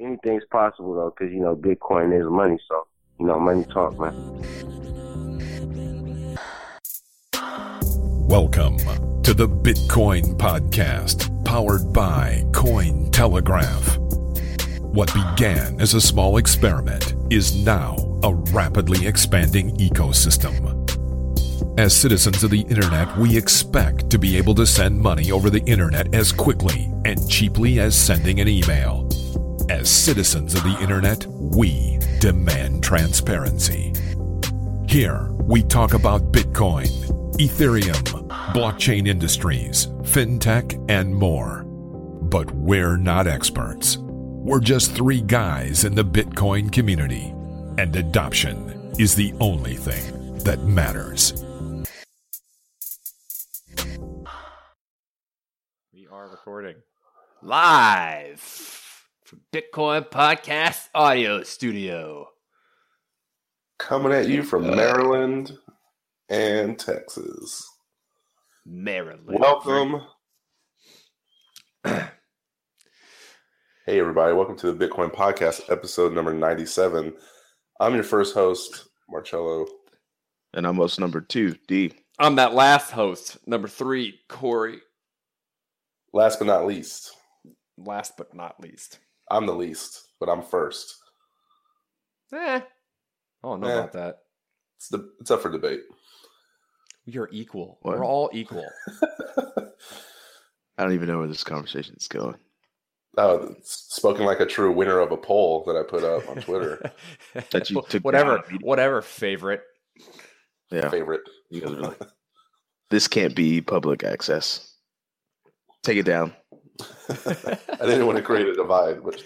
anything's possible though, because you know Bitcoin is money. So you know, money talk, man. Welcome to the Bitcoin Podcast, powered by Cointelegraph. What began as a small experiment is now a rapidly expanding ecosystem. As citizens of the internet, we expect to be able to send money over the internet as quickly and cheaply as sending an email. As citizens of the internet, we demand transparency. Here, we talk about Bitcoin, Ethereum, blockchain industries, fintech, and more. But we're not experts. We're just three guys in the Bitcoin community, and adoption is the only thing that matters. We are recording live Bitcoin Podcast Audio Studio. Coming at you from Maryland and Texas. Maryland. Welcome. hey, everybody. Welcome to the Bitcoin Podcast, episode number 97. I'm your first host, Marcello. And I'm host number two, D. I'm that last host, number three, Corey. Last but not least, Last but not least. I'm the least, but I'm first. Eh. I don't know Eh. about that. It's, the, it's up for debate. We are equal. What? We're all equal. I don't even know where this conversation is going. Oh, spoken like a true winner of a poll that I put up on Twitter. That you took whatever, down whatever favorite. Yeah. Favorite. You guys are like, this can't be public access. Take it down. I didn't want to create a divide, but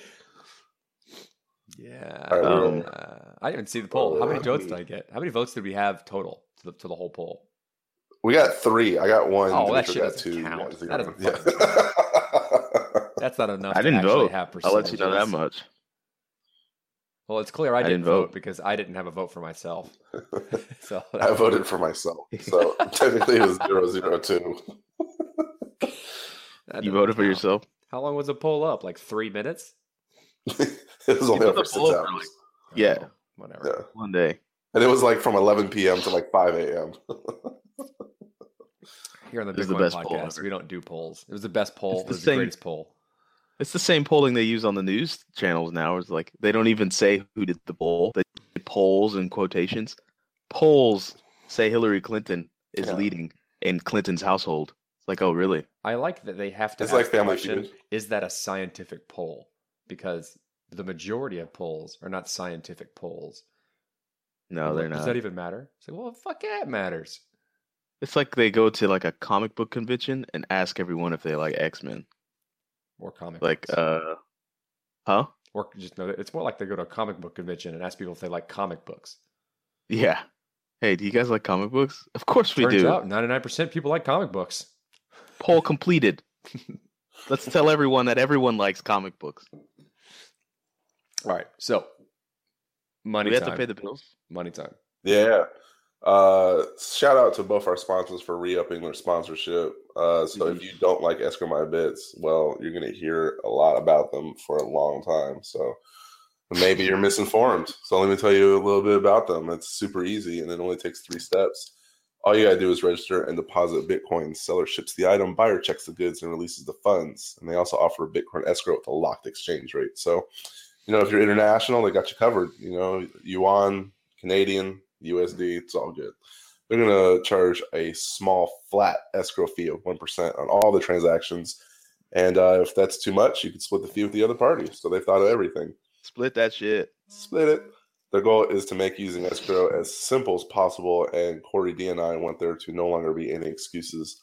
Yeah. All right, we're uh, I didn't even see the poll. How many Uh, votes did I get? How many votes did we have total to the, to the whole poll? we got three. I got one. Oh, that Dimitri shit got doesn't two. count. You. That doesn't Yeah. That's not enough. I didn't actually vote. Have I'll let you know that much. Well, it's clear I, I didn't, didn't vote. vote. because I didn't have a vote for myself. so I voted for myself. So technically it was zero zero two. That You doesn't voted for yourself? How long was the poll up? Like three minutes? it was only up for six up for, hours. Yeah. Oh, whatever. Yeah. One day. And it was like from 11 p.m. to like 5 a.m. Here on the This the Bitcoin best podcast, we don't do polls. It was the best poll. It's It the was the same- greatest poll. It's the same polling they use on the news channels now. It's like they don't even say who did the poll. They did polls in quotations. Polls say Hillary Clinton is Yeah. leading in Clinton's household. It's like, oh, really? I like that they have to It's ask like the Family question, Feud. Is that a scientific poll? Because the majority of polls are not scientific polls. No, Well, they're Does not. Does that even matter? It's like, well, fuck yeah, it matters. It's like they go to like a comic book convention and ask everyone if they like X Men. Or comic Like, books. uh, huh? or just no, it's more like they go to a comic book convention and ask people if they like comic books. Yeah. Hey, do you guys like comic books? Of course we Turns do. out 99% people like comic books. Poll completed. Let's tell everyone that everyone likes comic books. All right. So, money we have to pay the bills. money time. Yeah. Uh, shout out to both our sponsors for re-upping their sponsorship. Uh, so if you don't like Escrow My Bits, well, you're going to hear a lot about them for a long time. So maybe you're misinformed. So let me tell you a little bit about them. It's super easy and it only takes three steps. All you got to do is register and deposit Bitcoin. Seller ships the item, buyer checks the goods and releases the funds. And they also offer a Bitcoin escrow with a locked exchange rate. So, you know, if you're international, they got you covered. You know, yuan, Canadian, USD, it's all good. They're to charge a small flat escrow fee of 1% on all the transactions. And uh, if that's too much, you can split the fee with the other party. So they've thought of everything. Split that shit. Split it. Their goal is to make using escrow as simple as possible. And Corey D and I want there to no longer be any excuses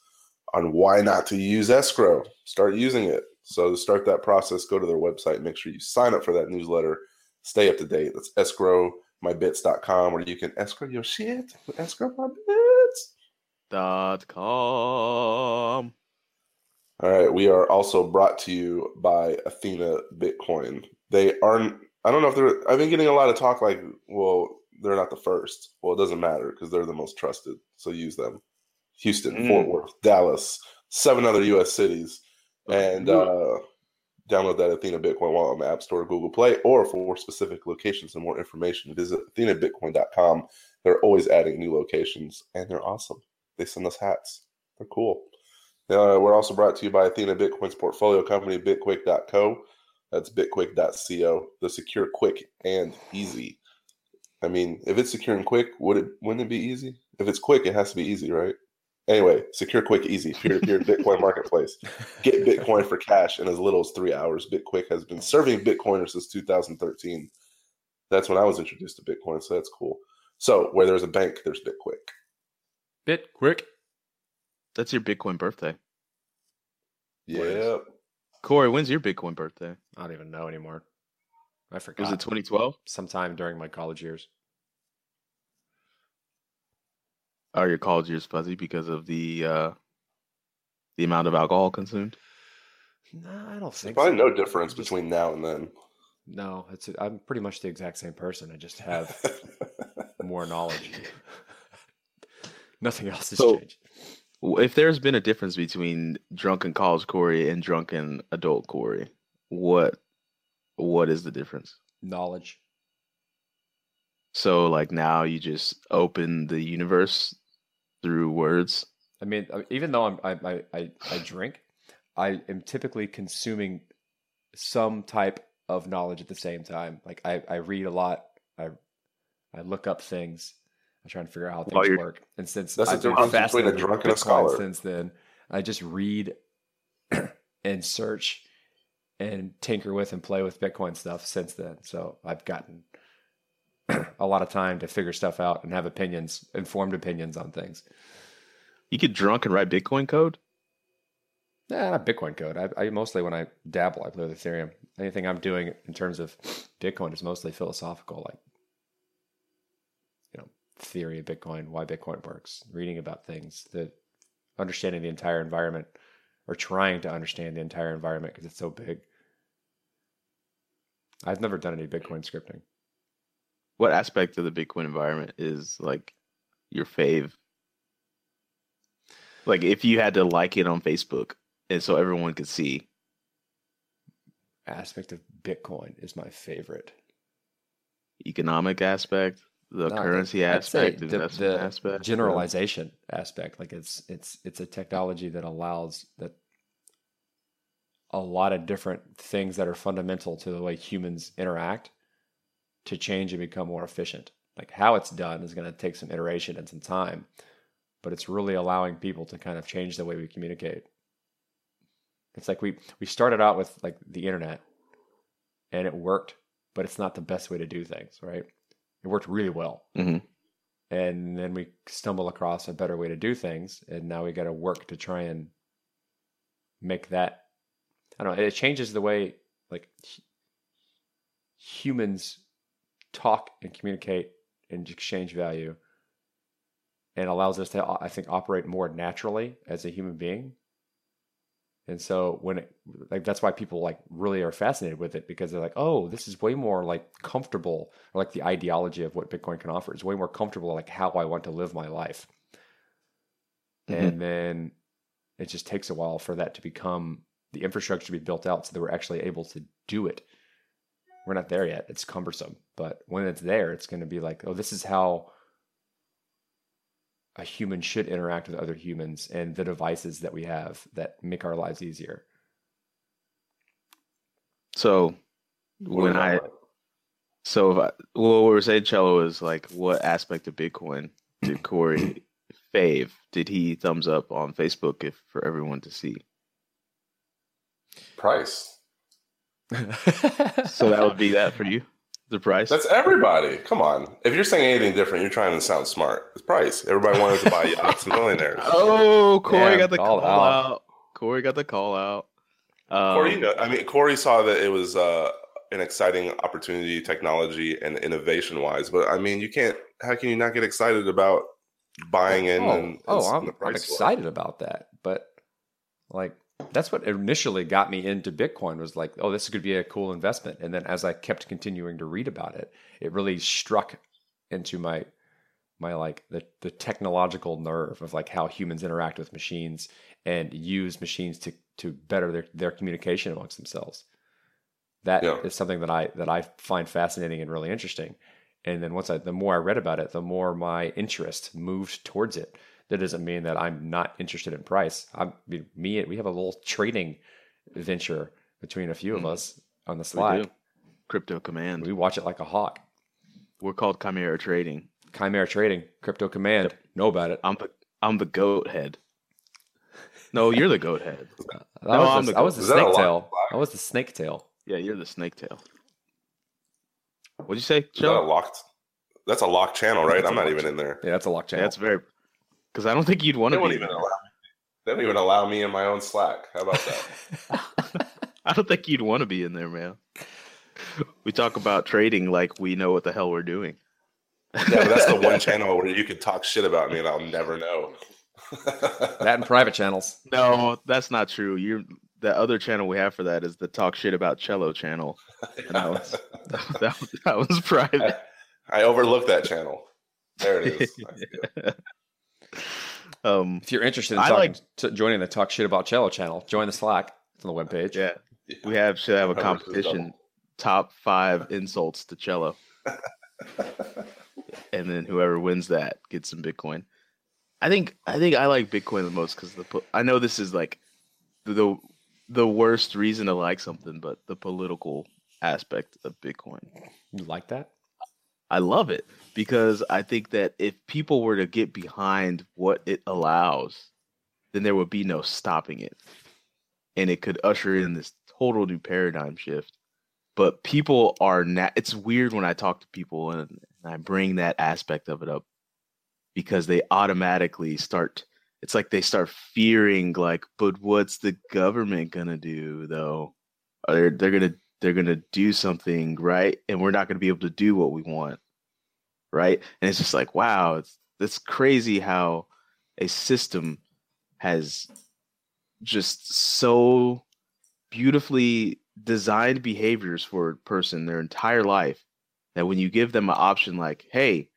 on why not to use escrow. Start using it. So to start that process, go to their website. Make sure you sign up for that newsletter. Stay up to date. That's escrowmybits.com where you can escrow your shit. Escrow my bits. Dot com. All right. We are also brought to you by Athena Bitcoin. They aren't, I don't know if they're, I've been getting a lot of talk like, well, they're not the first. Well, it doesn't matter because they're the most trusted. So use them. Houston, Mm. Fort Worth, Dallas, seven other U.S. cities. And uh, Download that Athena Bitcoin wallet on the App Store, Google Play, or for specific locations and more information, visit athenabitcoin.com. They're always adding new locations, and they're awesome. They send us hats. They're cool. Uh, we're also brought to you by Athena Bitcoin's portfolio company, bitquick.co. That's bitquick.co. The secure, quick, and easy. I mean, if it's secure and quick, would it wouldn't it be easy? If it's quick, it has to be easy, right? Anyway, secure, quick, easy, peer-to-peer Bitcoin marketplace. Get Bitcoin for cash in as little as three hours. BitQuick has been serving Bitcoiners since 2013. That's when I was introduced to Bitcoin, so that's cool. So where there's a bank, there's BitQuick. Bit quick. That's your Bitcoin birthday. Yep. Corey, when's your Bitcoin birthday? I don't even know anymore. I forgot. Was it 2012? sometime during my college years? Are your college years fuzzy because of the uh, the amount of alcohol consumed? No, I don't There's think probably so. no difference Just- between now and then. No, it's I'm pretty much the exact same person. I just have more knowledge. Nothing else has So- changed. If there's been a difference between drunken college Corey and drunken adult Corey, what what is the difference? Knowledge. So like now you just open the universe through words. I mean, uh, even though I'm, I, I, I, I drink, I am typically consuming some type of knowledge at the same time. Like I, I read a lot. I, I look up things. I try and figure out how things you're- work. And since That's I've been difference between a drunk and a scholar. since then, I just read and search and tinker with and play with Bitcoin stuff since then. So I've gotten a lot of time to figure stuff out and have opinions, informed opinions on things. You get drunk and write Bitcoin code. Nah, not Bitcoin code. I, I mostly when I dabble, I play with Ethereum. Anything I'm doing in terms of Bitcoin is mostly philosophical, like you know, theory of Bitcoin, why Bitcoin works, reading about things, the understanding the entire environment, or trying to understand the entire environment because it's so big. I've never done any Bitcoin scripting. What aspect of the Bitcoin environment is like your fave? Like if you had to like it on Facebook and so everyone could see. Aspect of Bitcoin is my favorite. economic aspect, the No, currency aspect, the- the aspect, generalization aspect like it's it's it's a technology that allows that a lot of different things that are fundamental to the way humans interact to change and become more efficient. Like how it's done is going to take some iteration and some time but it's really allowing people to kind of change the way we communicate. It's like we we started out with like the internet and it worked but it's not the best way to do things right it worked really well Mhm. and then we stumble across a better way to do things and now we got to work to try and make that i don't know it changes the way like humans talk and communicate and exchange value and allows us to i think operate more naturally as a human being and so when it like that's why people like really are fascinated with it because they're like oh this is way more like comfortable or like the ideology of what bitcoin can offer is way more comfortable like how i want to live my life. Mhm. and then it just takes a while for that to become the infrastructure to be built out so that we're actually able to do it. We're not there yet. It's cumbersome. But when it's there it's going to be like oh this is how a human should interact with other humans and the devices that we have that make our lives easier So when I that? so if I, well, what we were saying, Cello, is like what aspect of Bitcoin did Corey fave? Did he thumbs up on Facebook if for everyone to see? price. So that would be that for you, the price. That's everybody. Come on. If you're saying anything different, you're trying to sound smart. It's price. Everybody wanted to buy yachts and millionaires. oh, Corey Yeah, got the call call out. out. Corey got the call out. Um, Corey, you know, I mean, Corey saw that it was uh, an exciting opportunity, technology and innovation wise. But I mean, you can't. How can you not get excited about buying in? oh, and, oh and I'm, the I'm excited about that but like that's what initially got me into bitcoin was like oh this could be a cool investment and then as i kept continuing to read about it it really struck into my my like the, the technological nerve of like how humans interact with machines and use machines to to better their, their communication amongst themselves That is Yeah. something that I that I find fascinating and really interesting. And then once I, the more I read about it, the more my interest moved towards it. That doesn't mean that I'm not interested in price. I'm me. We have a little trading venture between a few of Mm. us on the slide. Crypto Command. We watch it like a hawk. We're called Chimera Trading. Chimera Trading, Crypto Command. Know about it. I'm the I'm the goat head. No, you're the goat head. I No, was I'm the, the I was the that snake tail. I was the snake tail. Yeah, you're the snake tail. What'd you say, Is that a locked? That's a locked channel, right? I'm not locked even in there. Yeah, that's a lock Yeah, channel. that's very. Because I don't think you'd want to. They to won't be. even allow. They don't even allow me in my own Slack. How about that? I don't think you'd want to be in there, man. We talk about trading like we know what the hell we're doing. yeah, but that's the one channel where you could talk shit about me and I'll never know. that and private channels. No, that's not true. You're the other channel we have for that is the talk shit about cello channel. And that was that, that was private. I overlooked that channel. There it is. I see it. Um, If you're interested in talking, like- to joining the Talk Shit About Cello channel, join the Slack. It's on the webpage. yeah, we have should have a competition. Top five insults to cello, and then whoever wins that gets some Bitcoin. I think I think I like Bitcoin the most because the po- I know this is like the the worst reason to like something, but the political aspect of Bitcoin. You like that? I love it because I think that if people were to get behind what it allows, then there would be no stopping it. And it could usher in this total new paradigm shift. But people are na- it's weird when I talk to people and, and I bring that aspect of it up because they automatically start it's like they start fearing like but what's the government going to do though? Are they, they're going to they're going to do something right? And we're not going to be able to do what we want right? And it's just like wow it's it's crazy how a system has just so beautifully designed behaviors for a person their entire life that when you give them an option like hey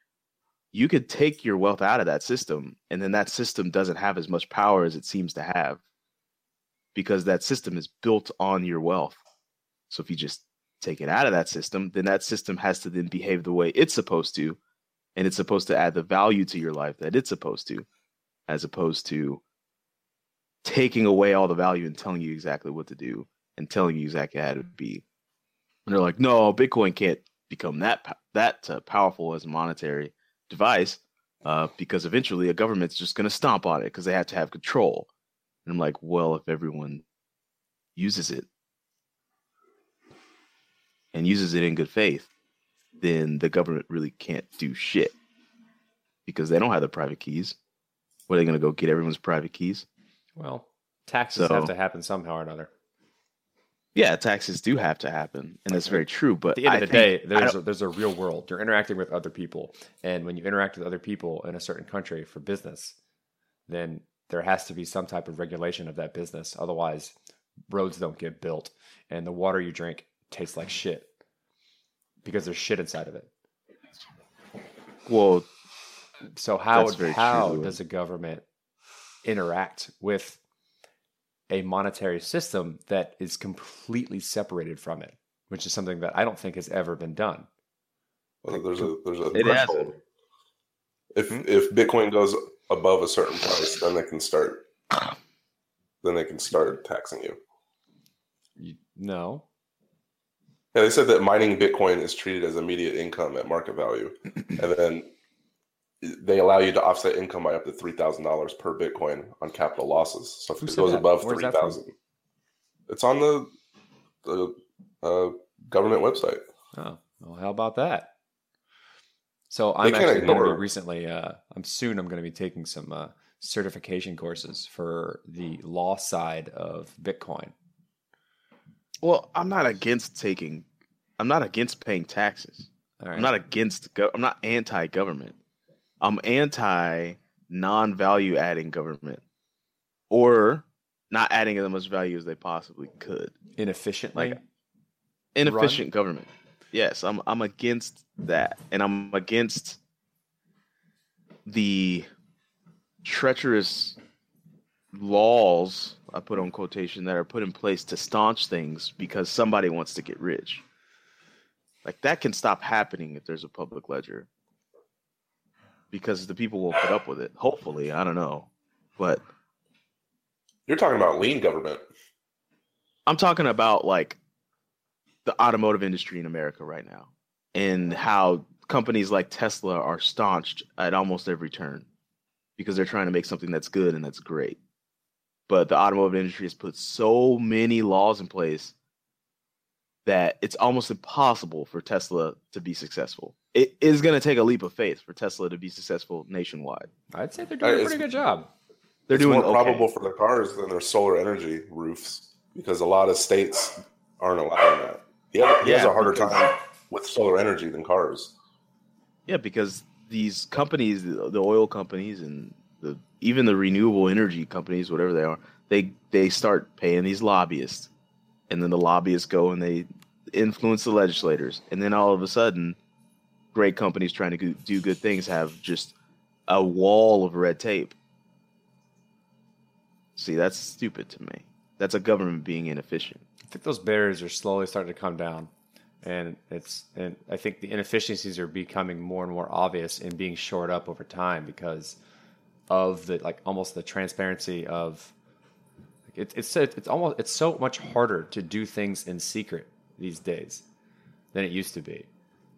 you could take your wealth out of that system and then that system doesn't have as much power as it seems to have because that system is built on your wealth so if you just take it out of that system, then that system has to then behave the way it's supposed to, and it's supposed to add the value to your life that it's supposed to, as opposed to taking away all the value and telling you exactly what to do and telling you exactly how to be. And they're like, no, Bitcoin can't become that that uh, powerful as a monetary device uh, because eventually a government's just going to stomp on it because they have to have control. And I'm like, well, if everyone uses it and uses it in good faith, then the government really can't do shit because they don't have the private keys. What are they going to go get everyone's private keys? Well, taxes have to happen somehow or another. Yeah, taxes do have to happen, and that's very true. But At the end I of the day, there's a, there's a real world. You're interacting with other people, and when you interact with other people in a certain country for business, then there has to be some type of regulation of that business. Otherwise, roads don't get built, and the water you drink tastes like shit because there's shit inside of it. well, So how how true. does a government interact with a monetary system that is completely separated from it, which is something that I don't think has ever been done. Well, there's a there's a It hasn't. threshold. If Hmm? if Bitcoin goes above a certain price, then they can start. Then they can start taxing you. You, no, Yeah, they said that mining Bitcoin is treated as immediate income at market value, and then they allow you to offset income by up to three thousand dollars per Bitcoin on capital losses. So if Who it goes that? above Where's three thousand, it's on the the uh, government website. oh, well, how about that? So I'm actually going to be recently. Uh, I'm soon. I'm going to be taking some uh, certification courses for the law side of Bitcoin. Well, I'm not against taking. I'm not against paying taxes. All right. I'm not against. Go- I'm not anti-government. I'm anti non-value adding government, or not adding as much value as they possibly could. inefficiently. Like- Inefficient government. Yes, I'm. I'm against that, and I'm against the treacherous laws I put on quotation that are put in place to staunch things because somebody wants to get rich. Like that can stop happening if there's a public ledger. Because the people will put up with it. Hopefully, I don't know. But You're talking about lean government. I'm talking about like the automotive industry in America right now and how companies like Tesla are staunched at almost every turn because they're trying to make something that's good and that's great. But the automotive industry has put so many laws in place that it's almost impossible for Tesla to be successful. It is going to take a leap of faith for Tesla to be successful nationwide. I'd say they're doing a pretty good job. They're it's doing more okay. probable for their cars than their solar energy roofs because a lot of states aren't allowing that. He has, he has a harder because- time with solar energy than cars. Yeah, because these companies, the the oil companies, and the even the renewable energy companies, whatever they are, they they start paying these lobbyists, and then the lobbyists go and they influence the legislators, and then all of a sudden, great companies trying to do good things have just a wall of red tape. See, that's stupid to me. That's a government being inefficient. I think those barriers are slowly starting to come down, and it's and I think the inefficiencies are becoming more and more obvious and being shored up over time because of the like almost the transparency of it, it's it's almost it's so much harder to do things in secret these days than it used to be,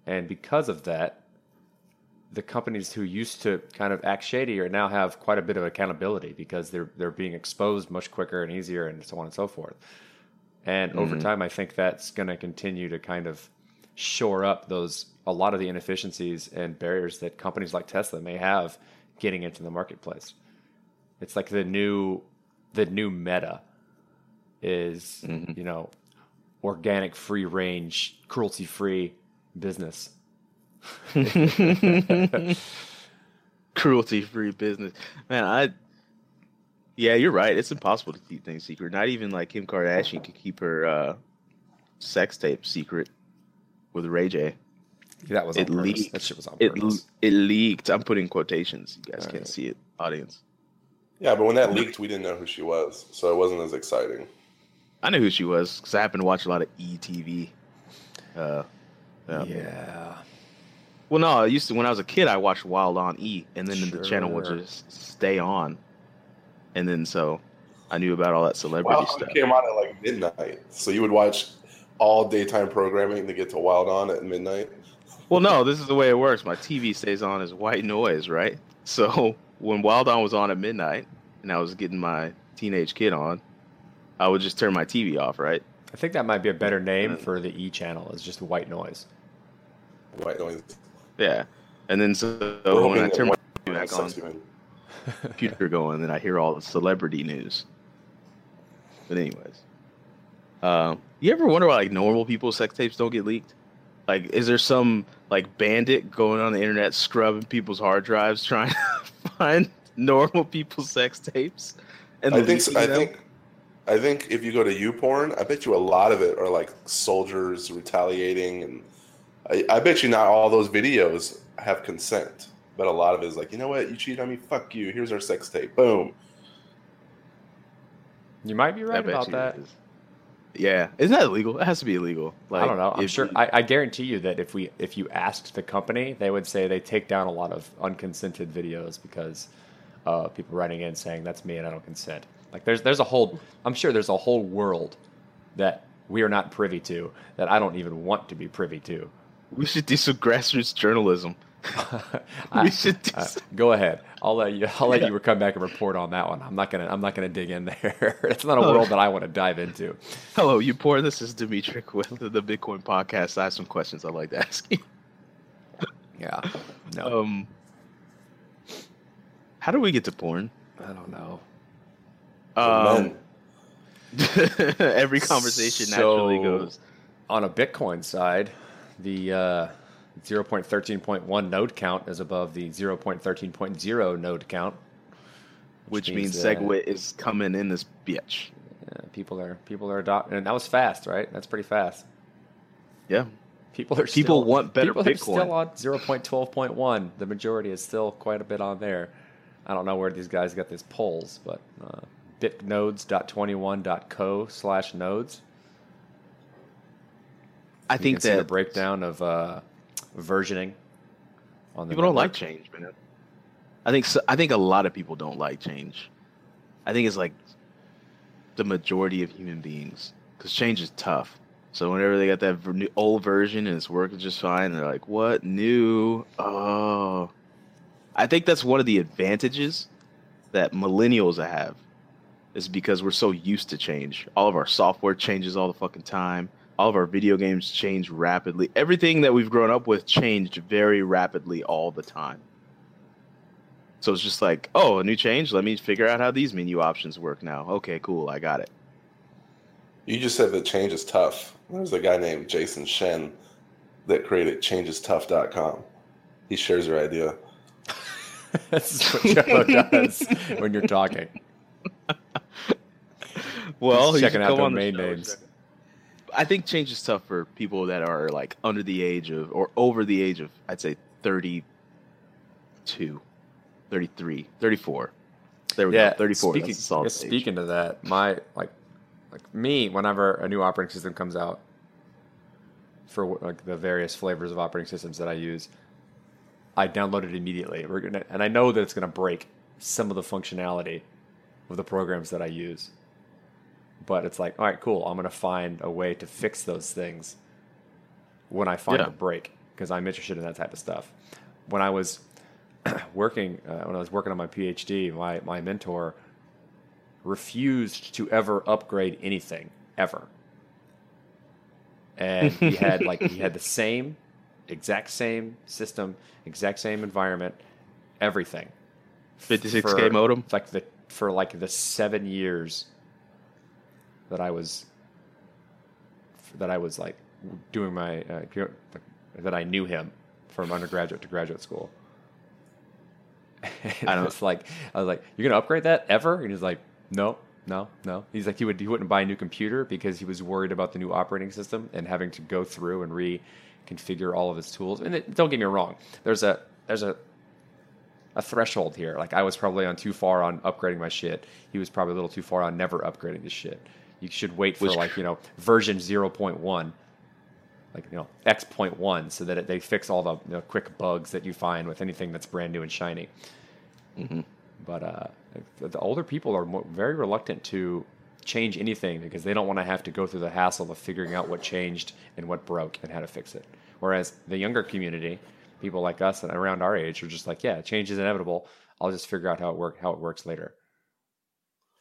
and because of that, the companies who used to kind of act shady are now have quite a bit of accountability because they're they're being exposed much quicker and easier and so on and so forth. And over mm-hmm. time, I think that's going to continue to kind of shore up those a lot of the inefficiencies and barriers that companies like Tesla may have getting into the marketplace. It's like the new the new meta is you know organic, free range, cruelty free business. cruelty free business. Man, I yeah, you're right. It's impossible to keep things secret. Not even like Kim Kardashian could keep her uh, sex tape secret with Ray J. That was on It purpose. leaked. That shit was on It purpose. it leaked. I'm putting quotations. You guys can't Alright. see it, audience. Yeah, but when that leaked, we didn't know who she was, so it wasn't as exciting. I knew who she was because I happen to watch a lot of ETV. Uh, yeah. yeah. Well, no, I used to when I was a kid. I watched Wild On E, and then the channel would just stay on, and then so I knew about all that celebrity Wild stuff. On came on at like midnight, so you would watch all daytime programming to get to Wild On at midnight. Well, no, this is the way it works. My TV stays on as white noise, right? So when Wild On was on at midnight and I was getting my teenage kid on, I would just turn my TV off, right? I think that might be a better name for the E channel. It's just white noise. White noise. Yeah. And then so We're when I turn my TV back on, sucks computer going, then I hear all the celebrity news. But anyways, um, you ever wonder why like normal people's sex tapes don't get leaked? Like, is there some like bandit going on the internet scrubbing people's hard drives trying to find normal people's sex tapes? And I think. leaking I think. I think if you go to YouPorn, I bet you a lot of it are like soldiers retaliating, and I, I bet you not all those videos have consent, but a lot of it is like, you know what, you cheated on me, fuck you. Here's our sex tape, boom. You might be right about you that. it is. Yeah, isn't that illegal? It has to be illegal. Like, I don't know. I'm sure. you- I, I guarantee you that if we if you asked the company, they would say they take down a lot of unconsented videos because uh, people writing in saying that's me and I don't consent. Like there's there's a whole. I'm sure there's a whole world that we are not privy to that I don't even want to be privy to. we should do some grassroots journalism. we should do Uh, go ahead. I'll let you. I'll let you come back and report on that one. I'm not gonna. I'm not gonna dig in there. it's not a Oh. world that I want to dive into. Hello, you poor. This is Dimitri with the Bitcoin podcast. I have some questions I'd like to ask you. Yeah. No. Um, how do we get to porn? I don't know. Um, every conversation naturally goes. on a Bitcoin side, the uh, 0.13.1 node count is above the 0.13.0 node count. Which means means that- Segwit is coming in this bitch. Uh, people are people are adopting, and that was fast, right? That's pretty fast. Yeah. People are People still, want better people Bitcoin. are still on 0.12.1. The majority is still quite a bit on there. I don't know where these guys got these polls, but uh, bitnodes.21.co slash nodes. I think can see the breakdown of uh, versioning. On the people don't like change, man. I think so, I think a lot of people don't like change. I think it's like the majority of human beings because change is tough. So whenever they got that ver- new, old version and it's working just fine, they're like, "What new? Oh." I think that's one of the advantages that millennials have is because we're so used to change. All of our software changes all the fucking time. All of our video games change rapidly. Everything that we've grown up with changed very rapidly all the time. So it's just like, oh, a new change. Let me figure out how these menu options work now. Okay, cool. I got it. You just said that change is tough. There's a guy named Jason Shen that created changestough.com. He shares your idea. That's what Joe does when you're talking. Well, He's you checking should out come on the domain show. names. I think change is tough for people that are like under the age of or over the age of I'd say 32, 33, 34. There we yeah, go. 34. Speaking, that's a solid yeah, speaking to that, my like, like me, whenever a new operating system comes out, for like the various flavors of operating systems that I use, I download it immediately. We're gonna, and I know that it's going to break some of the functionality of the programs that I use. But it's like, all right, cool. I'm going to find a way to fix those things when I find Yeah. a break because I'm interested in that type of stuff. When I was working, uh, when I was working on my PhD, my, my mentor refused to ever upgrade anything ever. And he had like he had the same, exact same system, exact same environment, everything. 56K modem? Like the for like the seven years that I was that I was like doing my uh, that I knew him from undergraduate to graduate school. And I don't- was like, I was like, "You're gonna upgrade that ever?" And he's like, "No, no, no." He's like, he would he wouldn't buy a new computer because he was worried about the new operating system and having to go through and reconfigure all of his tools. And it, don't get me wrong, there's a there's a a threshold here. Like I was probably on too far on upgrading my shit. He was probably a little too far on never upgrading his shit. You should wait for like you know version zero point one, like you know X point one, so that it, they fix all the you know, quick bugs that you find with anything that's brand new and shiny. But uh, the older people are very reluctant to change anything because they don't want to have to go through the hassle of figuring out what changed and what broke and how to fix it. Whereas the younger community, people like us and around our age, are just like, yeah, change is inevitable. I'll just figure out how it work how it works later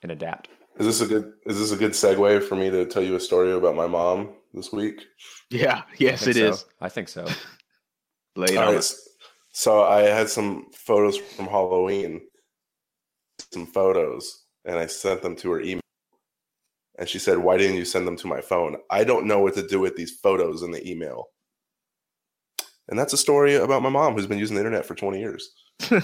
and adapt. Is this a good is this a good segue for me to tell you a story about my mom this week? Yeah, yes, think it so. is. I think so. Late All right. So I had some photos from Halloween, some photos, and I sent them to her email. And she said, Why didn't you send them to my phone? I don't know what to do with these photos in the email. And that's a story about my mom who's been using the internet for 20 years. she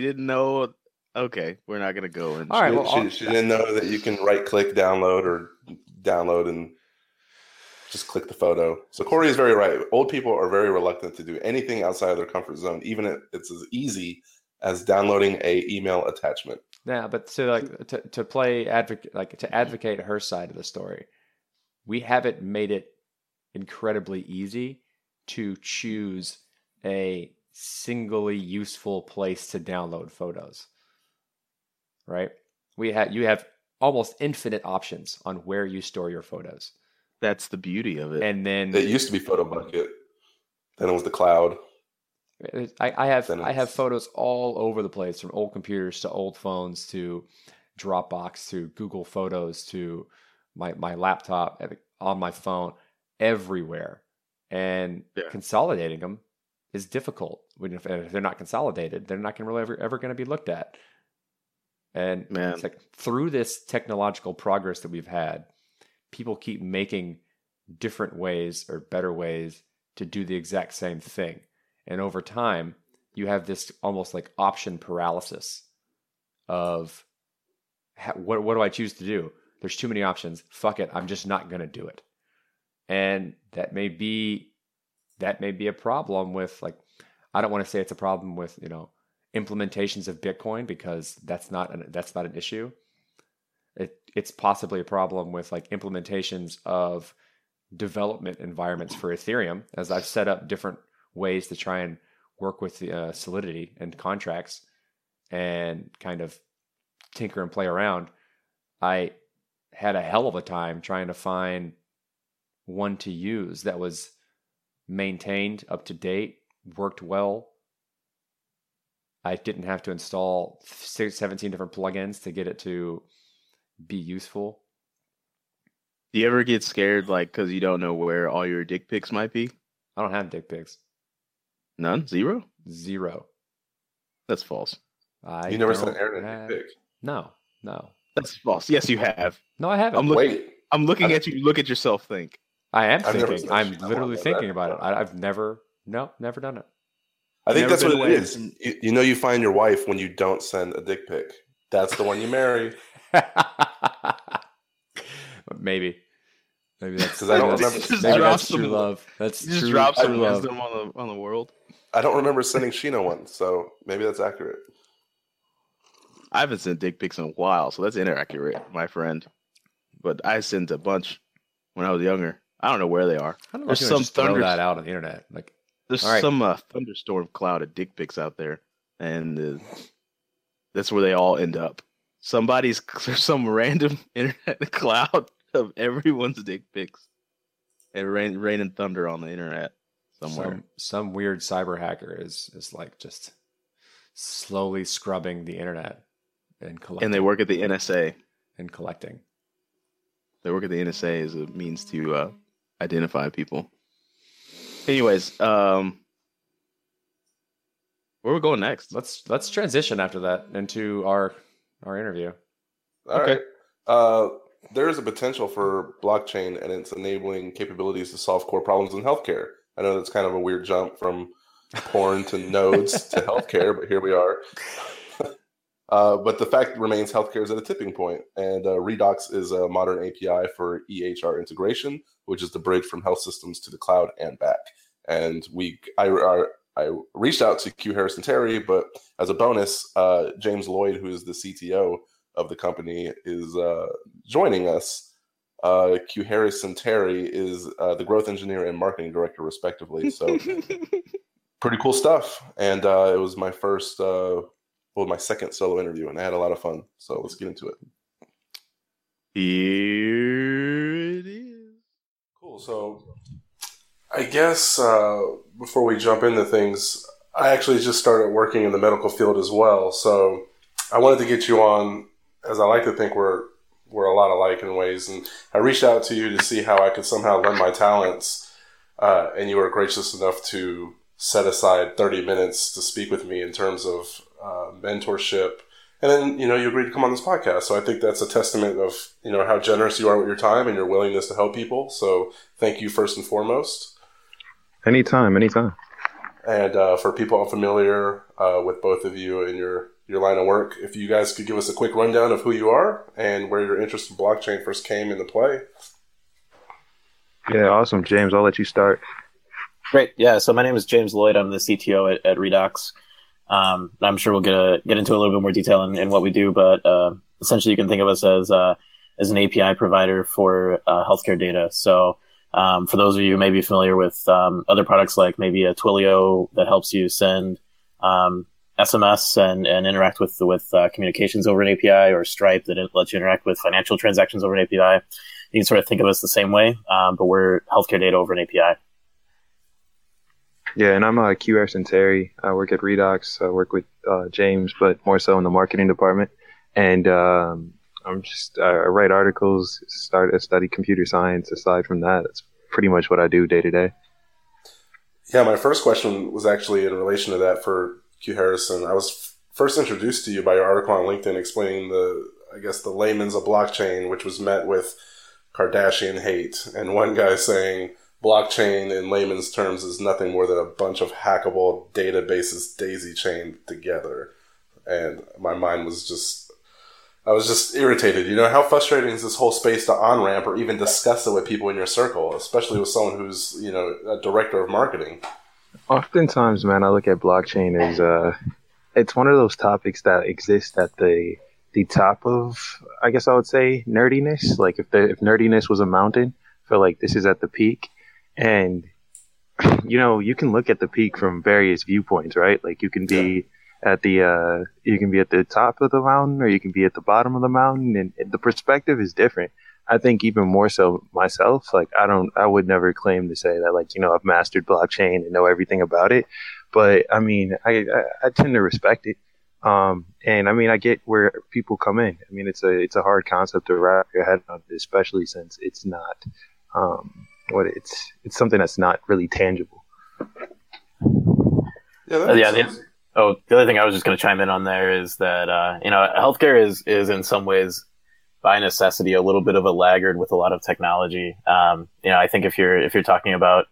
didn't know. Okay, we're not gonna go and. All right, She- well, she, she didn't know that you can right click download or download and just click the photo. So Corey is very right. Old people are very reluctant to do anything outside of their comfort zone, even if it's as easy as downloading a email attachment. Yeah, but to like to, to play advocate like to advocate her side of the story, we haven't made it incredibly easy to choose a singly useful place to download photos. Right? We have you have almost infinite options on where you store your photos. That's the beauty of it. And then It used to be Photobucket, then it was the cloud. I, I have I have photos all over the place, from old computers to old phones to Dropbox to Google Photos to my my laptop on my phone, everywhere. And Yeah. consolidating them is difficult. When if, if they're not consolidated, they're not going to really ever, ever going to be looked at. And Man. it's like through this technological progress that we've had, people keep making different ways or better ways to do the exact same thing. And over time, you have this almost like option paralysis of what, what do I choose to do? There's too many options. Fuck it. I'm just not going to do it. And that may be that may be a problem with like I don't want to say it's a problem with, you know, implementations of Bitcoin because that's not an, that's not an issue. It it's possibly a problem with like implementations of development environments for Ethereum, as I've set up different ways to try and work with the uh, Solidity and contracts and kind of tinker and play around. I had a hell of a time trying to find one to use that was maintained up to date, worked well. I didn't have to install 17 different plugins to get it to be useful. Do you ever get scared, like, because you don't know where all your dick pics might be? I don't have dick pics. None? Zero? Zero. That's false. I You never don't sent Aaron a have- dick pic. No, no, That's false. Yes, you have. no. I haven't. I'm looking. Wait, I'm looking I- at you. Look at yourself. Think. I am I've thinking. I'm literally thinking that. about it. I, I've never. No, never done it. I think that's what it away is. You, you know, you find your wife when you don't send a dick pic. That's the one you marry. maybe. Maybe that's 'Cause I don't remember- that's, Just maybe drop that's some- true love. That's You just true, drop some true love. wisdom on the on the world. I don't remember sending Sheena one, so maybe that's accurate. I haven't sent dick pics in a while, so that's inaccurate, my friend. But I sent a bunch when I was younger. I don't know where they are. I don't know There's if some just throw thunder- that out on the internet. Like, There's All right. some uh, thunderstorm cloud of dick pics out there, and uh, that's where they all end up. Somebody's there's some random internet cloud of everyone's dick pics, and rain, rain and thunder on the internet somewhere. some some weird cyber hacker is is like just slowly scrubbing the internet and collecting and they work at the NSA. and collecting. They work at the NSA as a means to uh, identify people. Anyways, um, where we going next? Let's let's transition after that into our our interview. All Okay. right. Uh, there is a potential for blockchain and its enabling capabilities to solve core problems in healthcare. I know that's kind of a weird jump from porn to nodes to healthcare, but here we are. Uh, but the fact remains healthcare is at a tipping point, and uh, Redox is a modern API for EHR integration, which is the bridge from health systems to the cloud and back. And we, I, I, I reached out to QuHarrison Terry, but as a bonus, uh, James Lloyd, who is the CTO of the company, is uh, joining us. Uh, QuHarrison Terry is uh, the growth engineer and marketing director, respectively. So pretty cool stuff. And uh, it was my first, uh, well, my second solo interview, and I had a lot of fun. So let's get into it. Here it is. Cool. So, I guess uh, before we jump into things, I actually just started working in the medical field as well. So, I wanted to get you on, as I like to think we're we're a lot alike in ways, and I reached out to you to see how I could somehow lend my talents, uh, and you were gracious enough to set aside thirty minutes to speak with me in terms of uh, mentorship. And then, you know, you agreed to come on this podcast. So I think that's a testament of, you know, how generous you are with your time and your willingness to help people. So thank you first and foremost. Anytime, anytime. And uh, for people unfamiliar uh, with both of you and your, your line of work, if you guys could give us a quick rundown of who you are and where your interest in blockchain first came into play. Yeah, awesome. James, I'll let you start. Great. Yeah. So my name is James Lloyd. I'm the CTO at, at Redox. Um, I'm sure we'll get a, get into a little bit more detail in, in what we do, but uh, essentially you can think of us as uh, as an API provider for uh, healthcare data. So um, for those of you who may be familiar with um, other products like maybe a Twilio that helps you send um, SMS and, and interact with with uh, communications over an API, or Stripe that lets you interact with financial transactions over an API. You can sort of think of us the same way, um, but we're healthcare data over an API. Yeah, and I'm uh, Q Terry. I work at Redox. I work with uh, James, but more so in the marketing department. And um, I'm just I write articles, start I study computer science. Aside from that, that's pretty much what I do day to day. Yeah, my first question was actually in relation to that for QuHarrison. I was first introduced to you by your article on LinkedIn explaining the, I guess, the layman's of blockchain, which was met with Kardashian hate, and one guy saying blockchain in layman's terms is nothing more than a bunch of hackable databases daisy chained together. And my mind was just, I was just irritated. You know, how frustrating is this whole space to on ramp or even discuss it with people in your circle, especially with someone who's, you know, a director of marketing? Oftentimes, man, I look at blockchain as uh, it's one of those topics that exist at the the top of I guess I would say nerdiness. Like if the if nerdiness was a mountain, I feel like this is at the peak. And you know, you can look at the peak from various viewpoints, right? Like you can be. At the uh you can be at the top of the mountain or you can be at the bottom of the mountain and the perspective is different. I think even more so myself, like I don't I would never claim to say that like, you know, I've mastered blockchain and know everything about it. But I mean, I I, I tend to respect it. Um, and I mean, I get where people come in. I mean, it's a it's a hard concept to wrap your head around, especially since it's not um, what it's it's something that's not really tangible. Yeah, uh, yeah. The, oh, the other thing I was just going to chime in on there is that uh, you know healthcare is is in some ways by necessity a little bit of a laggard with a lot of technology. Um, you know, I think if you're if you're talking about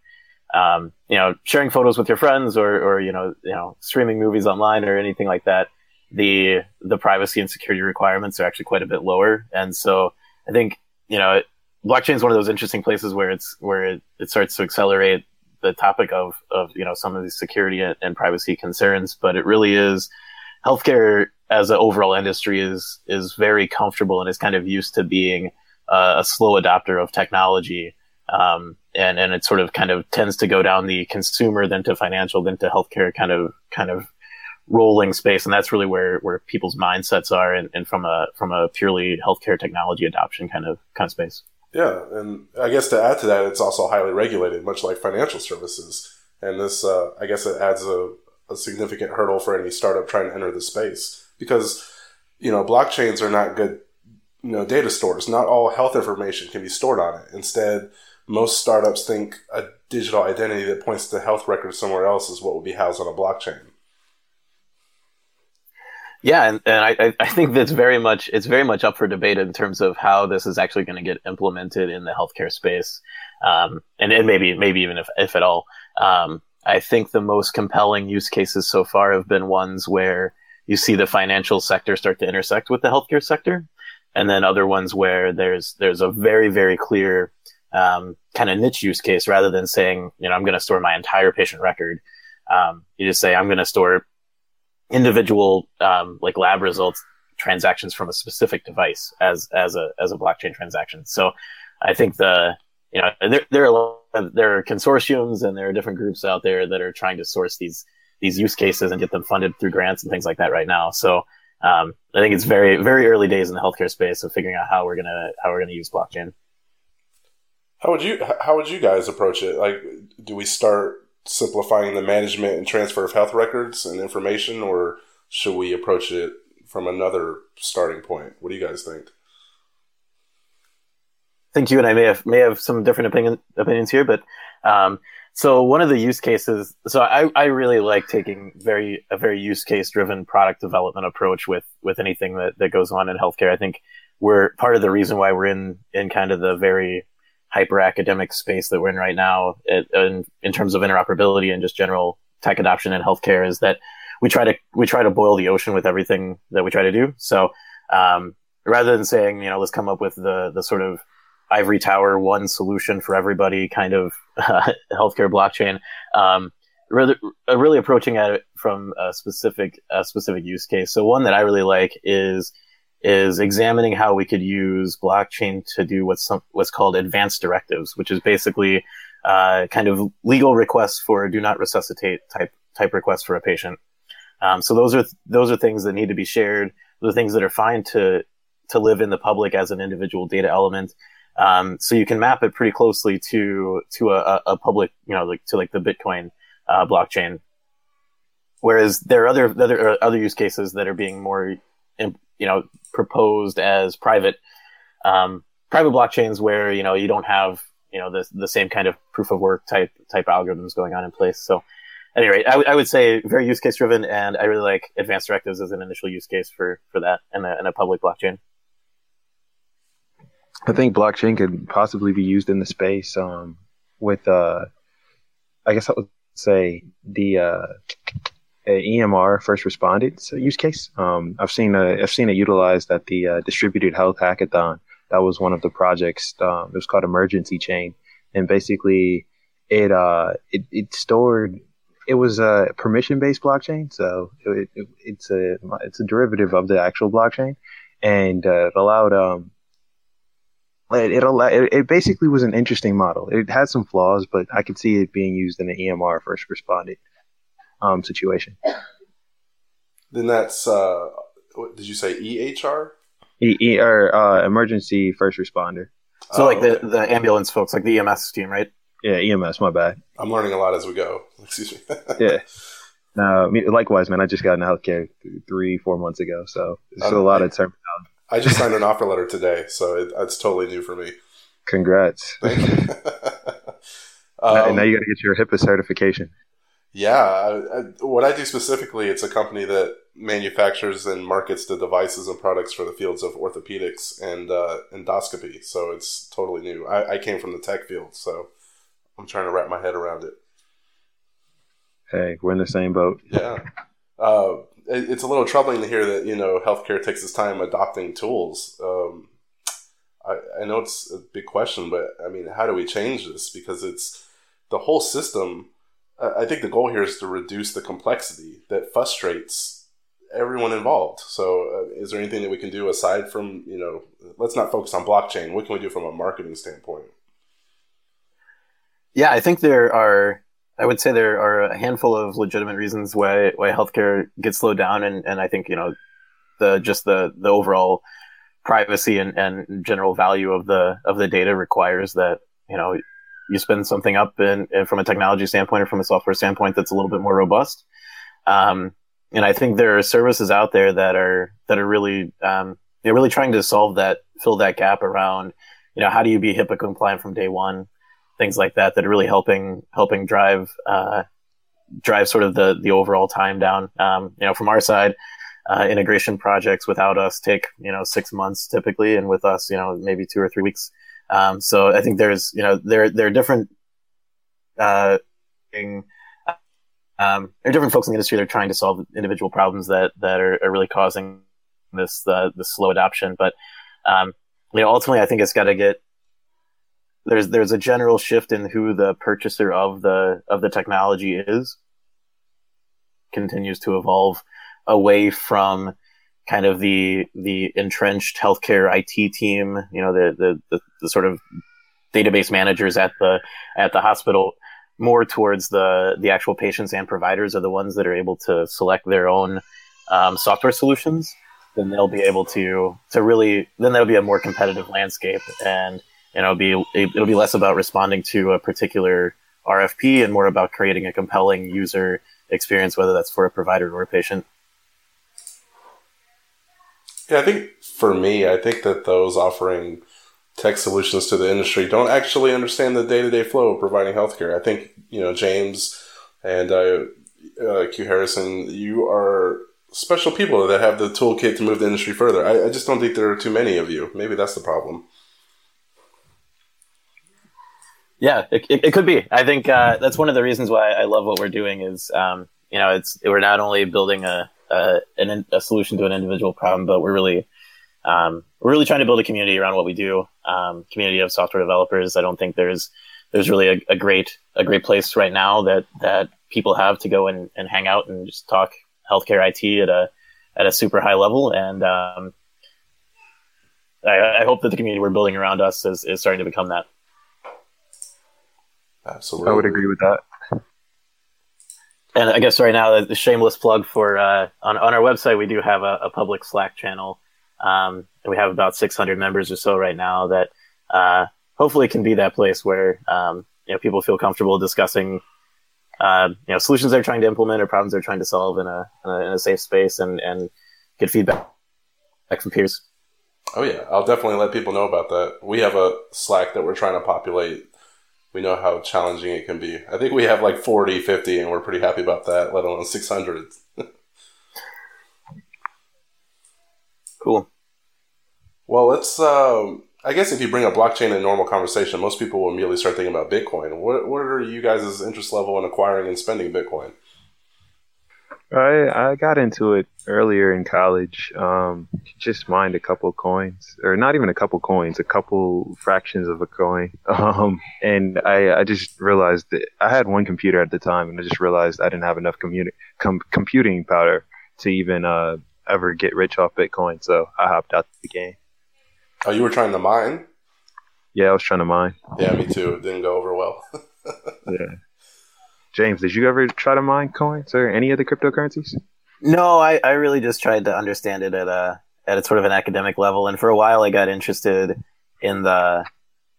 um, you know sharing photos with your friends or or you know you know streaming movies online or anything like that the the privacy and security requirements are actually quite a bit lower. And so I think you know blockchain is one of those interesting places where it's where it, it starts to accelerate the topic of of you know some of these security and, and privacy concerns. But it really is healthcare as an overall industry is is very comfortable and is kind of used to being uh, a slow adopter of technology. Um, and, and it sort of kind of tends to go down the consumer, then to financial, then to healthcare kind of kind of rolling space, and that's really where where people's mindsets are, and, and from a from a purely healthcare technology adoption kind of kind of space. Yeah, and I guess to add to that, it's also highly regulated, much like financial services. And this, uh, I guess, it adds a, a significant hurdle for any startup trying to enter the space because you know blockchains are not good you know data stores. Not all health information can be stored on it. Instead, most startups think a digital identity that points to health records somewhere else is what will be housed on a blockchain. Yeah, and, and I, I think that's very much it's very much up for debate in terms of how this is actually going to get implemented in the healthcare space, um, and, and maybe maybe even if, if at all. Um, I think the most compelling use cases so far have been ones where you see the financial sector start to intersect with the healthcare sector, and then other ones where there's there's a very very clear um, kind of niche use case rather than saying you know I'm going to store my entire patient record. Um, you just say I'm going to store individual um, like lab results transactions from a specific device as as a as a blockchain transaction. So I think the you know there there are there are consortiums and there are different groups out there that are trying to source these these use cases and get them funded through grants and things like that right now. So um, I think it's very very early days in the healthcare space of figuring out how we're gonna how we're gonna use blockchain. How would you how would you guys approach it? Like, do we start simplifying the management and transfer of health records and information, or should we approach it from another starting point? What do you guys think? I think you and I may have may have some different opinion, opinions here, but um, so one of the use cases. So I, I really like taking very a very use case driven product development approach with with anything that that goes on in healthcare. I think we're part of the reason why we're in in kind of the very hyper academic space that we're in right now it, in, in terms of interoperability and just general tech adoption in healthcare is that we try to we try to boil the ocean with everything that we try to do. So um, rather than saying you know let's come up with the the sort of ivory tower one solution for everybody kind of uh, healthcare blockchain, um, really, really approaching at it from a specific a specific use case. So one that I really like is is examining how we could use blockchain to do what's some, what's called advanced directives, which is basically uh, kind of legal requests for do not resuscitate type type requests for a patient. Um, so those are those are things that need to be shared. The things that are fine to to live in the public as an individual data element. Um, so you can map it pretty closely to to a, a public, you know, like to like the Bitcoin uh, blockchain. Whereas there are other other other use cases that are being more you know proposed as private um, private blockchains where you know you don't have you know the the same kind of proof of work type type algorithms going on in place. So, anyway, I, w- I would I would say very use case driven, and I really like advanced directives as an initial use case for for that in a, a public blockchain. I think blockchain could possibly be used in the space um, with, uh, I guess I would say the uh, EMR first responders use case. Um, I've seen a, I've seen it utilized at the uh, distributed health hackathon. That was one of the projects. Um, it was called Emergency Chain, and basically, it uh, it, it stored it was a permission based blockchain, so it, it, it's a it's a derivative of the actual blockchain, and uh, it allowed um it it, allowed, it it basically was an interesting model. It had some flaws, but I could see it being used in an EMR first responding um situation. Then that's uh, what did you say EHR? E, e, or uh, emergency first responder. So Oh, like the, okay. the ambulance folks, like the EMS team, right? Yeah, EMS. My bad. I'm learning a lot as we go. Excuse me. Yeah. No, likewise, man. I just got into healthcare three, four months ago, so there's still a lot of term. I just signed an offer letter today, so it, it's totally new for me. Congrats. Thank you. Now- Um, now you got to get your HIPAA certification. Yeah, I, I, what I do specifically, it's a company that manufactures and markets the devices and products for the fields of orthopedics and uh, endoscopy. So it's totally new. I, I came from the tech field, so I'm trying to wrap my head around it. Hey, we're in the same boat. Yeah, uh, it, it's a little troubling to hear that you know healthcare takes its time adopting tools. Um, I, I know it's a big question, but I mean, how do we change this? Because it's the whole system. I think the goal here is to reduce the complexity that frustrates everyone involved. So, uh, is there anything that we can do aside from you know? Let's not focus on blockchain. What can we do from a marketing standpoint? Yeah, I think there are. I would say there are a handful of legitimate reasons why why healthcare gets slowed down, and, and I think you know the just the the overall privacy and, and general value of the of the data requires that you know you spin something up and, from a technology standpoint or from a software standpoint that's a little bit more robust. Um, and I think there are services out there that are that are really um, they're really trying to solve that fill that gap around you know how do you be HIPAA compliant from day one things like that that are really helping helping drive uh, drive sort of the the overall time down. Um, you know, from our side, uh, integration projects without us take you know six months typically, and with us, you know, maybe two or three weeks. Um, so I think there's you know there there are different uh, thing- um, there are different folks in the industry that are trying to solve individual problems that that are, are really causing this uh, this slow adoption. But um, you know, ultimately, I think it's got to get there's there's a general shift in who the purchaser of the of the technology is continues to evolve away from kind of the the entrenched healthcare IT team, you know, the the, the, the sort of database managers at the at the hospital more towards the the actual patients and providers are the ones that are able to select their own um, software solutions then they'll be able to to really then there'll be a more competitive landscape and you know, be it'll be less about responding to a particular RFP and more about creating a compelling user experience, whether that's for a provider or a patient. Yeah, I think for me, I think that those offering tech solutions to the industry don't actually understand the day to day flow of providing healthcare. I think, you know, James and uh, uh, QuHarrison, you are special people that have the toolkit to move the industry further. I, I just don't think there are too many of you. Maybe that's the problem. Yeah, it, it, could be. I think uh, that's one of the reasons why I love what we're doing. Is um, you know, it's we're not only building a a, an, a solution to an individual problem, but we're really um, we're really trying to build a community around what we do. Um, community of software developers. I don't think there's there's really a, a great a great place right now that that people have to go and, and hang out and just talk healthcare IT at a at a super high level. And um, I, I hope that the community we're building around us is, is starting to become that. Absolutely. I would agree with that. And I guess right now, the shameless plug for uh, on on our website, we do have a, a public Slack channel, um, we have about 600 members or so right now. That uh, hopefully can be that place where um, you know people feel comfortable discussing uh, you know solutions they're trying to implement or problems they're trying to solve in a in a, in a safe space and and get feedback back from peers. Oh yeah, I'll definitely let people know about that. We have a Slack that we're trying to populate. We know how challenging it can be. I think we have like 40, 50, and we're pretty happy about that, let alone 600. Cool. Well, let's. Um, I guess if you bring up blockchain in normal conversation, most people will immediately start thinking about Bitcoin. What What are you guys' interest level in acquiring and spending Bitcoin? I I got into it earlier in college. Um, just mined a couple coins, or not even a couple coins, a couple fractions of a coin. Um, and I I just realized that I had one computer at the time, and I just realized I didn't have enough commu- com- computing power to even uh ever get rich off Bitcoin. So I hopped out the game. Oh, you were trying to mine? Yeah, I was trying to mine. Yeah, me too. It didn't go over well. Yeah. James, did you ever try to mine coins or any of the cryptocurrencies? No, I, I really just tried to understand it at a at a sort of an academic level, and for a while I got interested in the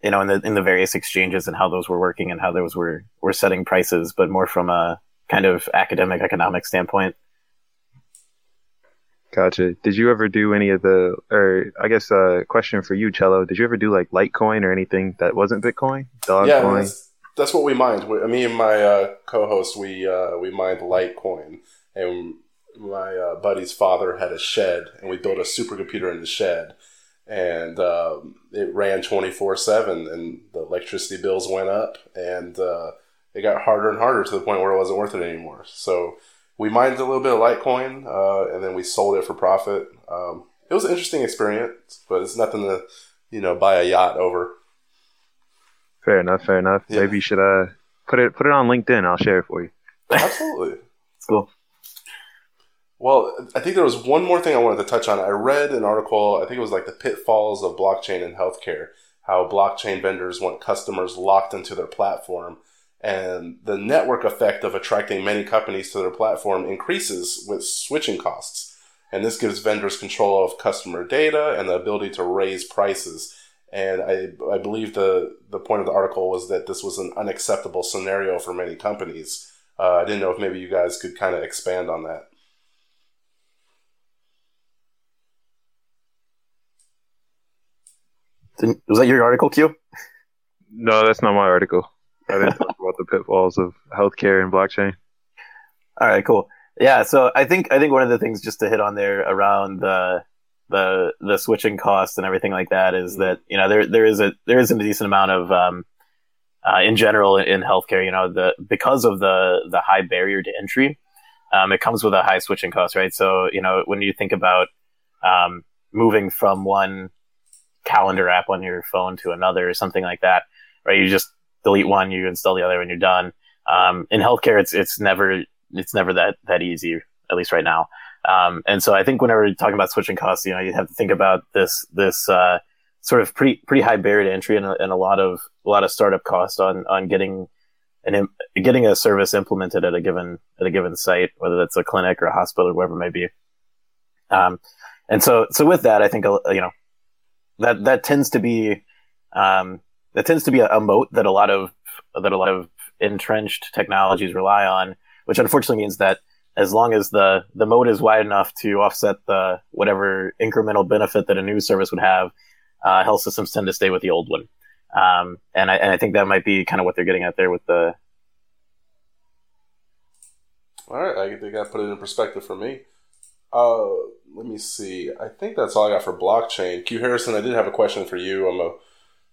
you know in the in the various exchanges and how those were working and how those were were setting prices, but more from a kind of academic economic standpoint. Gotcha. Did you ever do any of the, or I guess a uh, question for you, Cello? Did you ever do like Litecoin or anything that wasn't Bitcoin? Dogecoin? yeah, that's, what we mined. We, me and my uh, co-host, we uh, we mined Litecoin, and my uh, buddy's father had a shed, and we built a supercomputer in the shed, and um, it ran twenty four seven, and the electricity bills went up, and uh, it got harder and harder to the point where it wasn't worth it anymore. So we mined a little bit of Litecoin, uh, and then we sold it for profit. Um, it was an interesting experience, but it's nothing to, you know, buy a yacht over. Fair enough. Fair enough. Yeah. Maybe you should uh put it put it on LinkedIn. I'll share it for you. Absolutely. It's cool. Well, I think there was one more thing I wanted to touch on. I read an article, I think it was like the pitfalls of blockchain in healthcare, how blockchain vendors want customers locked into their platform. And the network effect of attracting many companies to their platform increases with switching costs. And this gives vendors control of customer data and the ability to raise prices. And I, I believe the, the point of the article was that this was an unacceptable scenario for many companies. Uh, I didn't know if maybe you guys could kind of expand on that. Was that your article, Q? No, that's not my article. I didn't talk about the pitfalls of healthcare and blockchain. All right, cool. Yeah, so I think I think one of the things just to hit on there around the the the switching costs and everything like that is that you know there there is a there is a decent amount of um, uh, in general in healthcare you know the because of the the high barrier to entry um, it comes with a high switching cost right? So you know when you think about um, moving from one calendar app on your phone to another or something like that right? You just delete one you install the other and you're done. Um, in healthcare it's it's never it's never that that easy at least right now um, and so I think whenever you're talking about switching costs, you know, you have to think about this this uh, sort of pretty pretty high barrier to entry and a, and a lot of a lot of startup cost on on getting an getting a service implemented at a given at a given site, whether that's a clinic or a hospital or whatever it may be. Um, and so so with that, I think uh, you know that that tends to be um, that tends to be a, a moat that a lot of that a lot of entrenched technologies rely on, which unfortunately means that as long as the the moat is wide enough to offset the whatever incremental benefit that a new service would have, uh, health systems tend to stay with the old one. Um, and I and I think that might be kind of what they're getting at there with the. All right, I think I put it in perspective for me. Uh, let me see. I think that's all I got for blockchain. QuHarrison, I did have a question for you. I'm a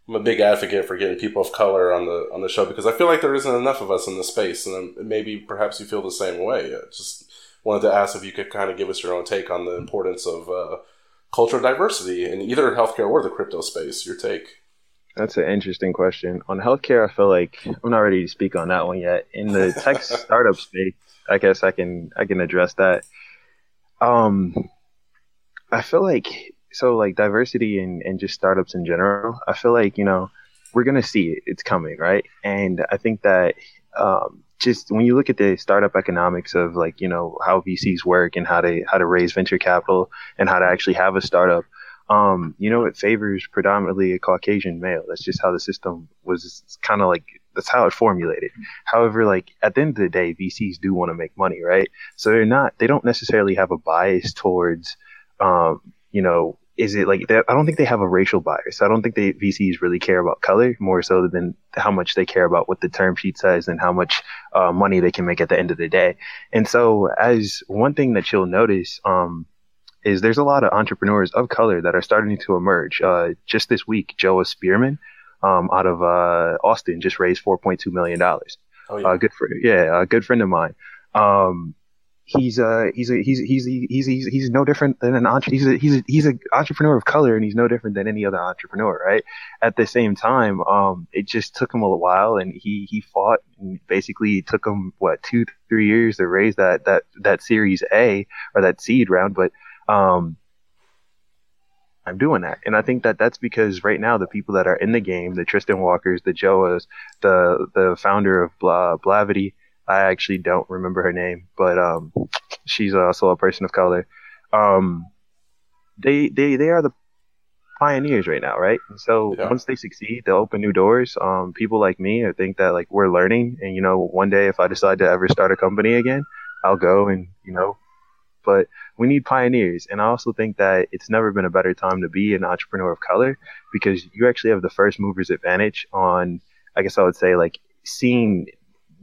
I'm a big advocate for getting people of color on the on the show because I feel like there isn't enough of us in the space, and maybe perhaps you feel the same way. I just wanted to ask if you could kind of give us your own take on the importance of uh, cultural diversity in either healthcare or the crypto space. Your take. That's an interesting question. On healthcare, I feel like I'm not ready to speak on that one yet. In the tech startup space, I guess I can I can address that. Um, I feel like so like diversity and, and just startups in general. I feel like you know we're gonna see it. It's coming, right? And I think that um, just when you look at the startup economics of like you know how VCs work and how to how to raise venture capital and how to actually have a startup, um, you know, it favors predominantly a Caucasian male. That's just how the system was kind of like, that's how it formulated. However, like at the end of the day, VCs do want to make money, right? So they're not, they don't necessarily have a bias towards, um, you know, is it like that? I don't think they have a racial bias. I don't think they VCs really care about color more so than how much they care about what the term sheet says and how much uh, money they can make at the end of the day. And so, as one thing that you'll notice, um, is there's a lot of entrepreneurs of color that are starting to emerge. Uh, just this week, Joah Spearman um, out of uh, Austin just raised 4.2 million dollars. Oh yeah. Uh, good for yeah, a good friend of mine. Um, he's uh he's a, he's he's he's he's he's no different than an entre- he's a, he's a, he's an entrepreneur of color and he's no different than any other entrepreneur right at the same time um it just took him a while and he he fought and basically it took him what two three years to raise that that that series A or that seed round but um I'm doing that. And I think that that's because right now the people that are in the game, the Tristan Walkers, the Joahs, the the founder of Bla, Blavity, I actually don't remember her name, but um, she's also a person of color. Um, they they they are the pioneers right now, right? So Yeah. once they succeed, they'll open new doors. Um, people like me, I think that like we're learning, and you know, one day if I decide to ever start a company again, I'll go and you know, but we need pioneers, and I also think that it's never been a better time to be an entrepreneur of color because you actually have the first movers advantage on, I guess I would say like seeing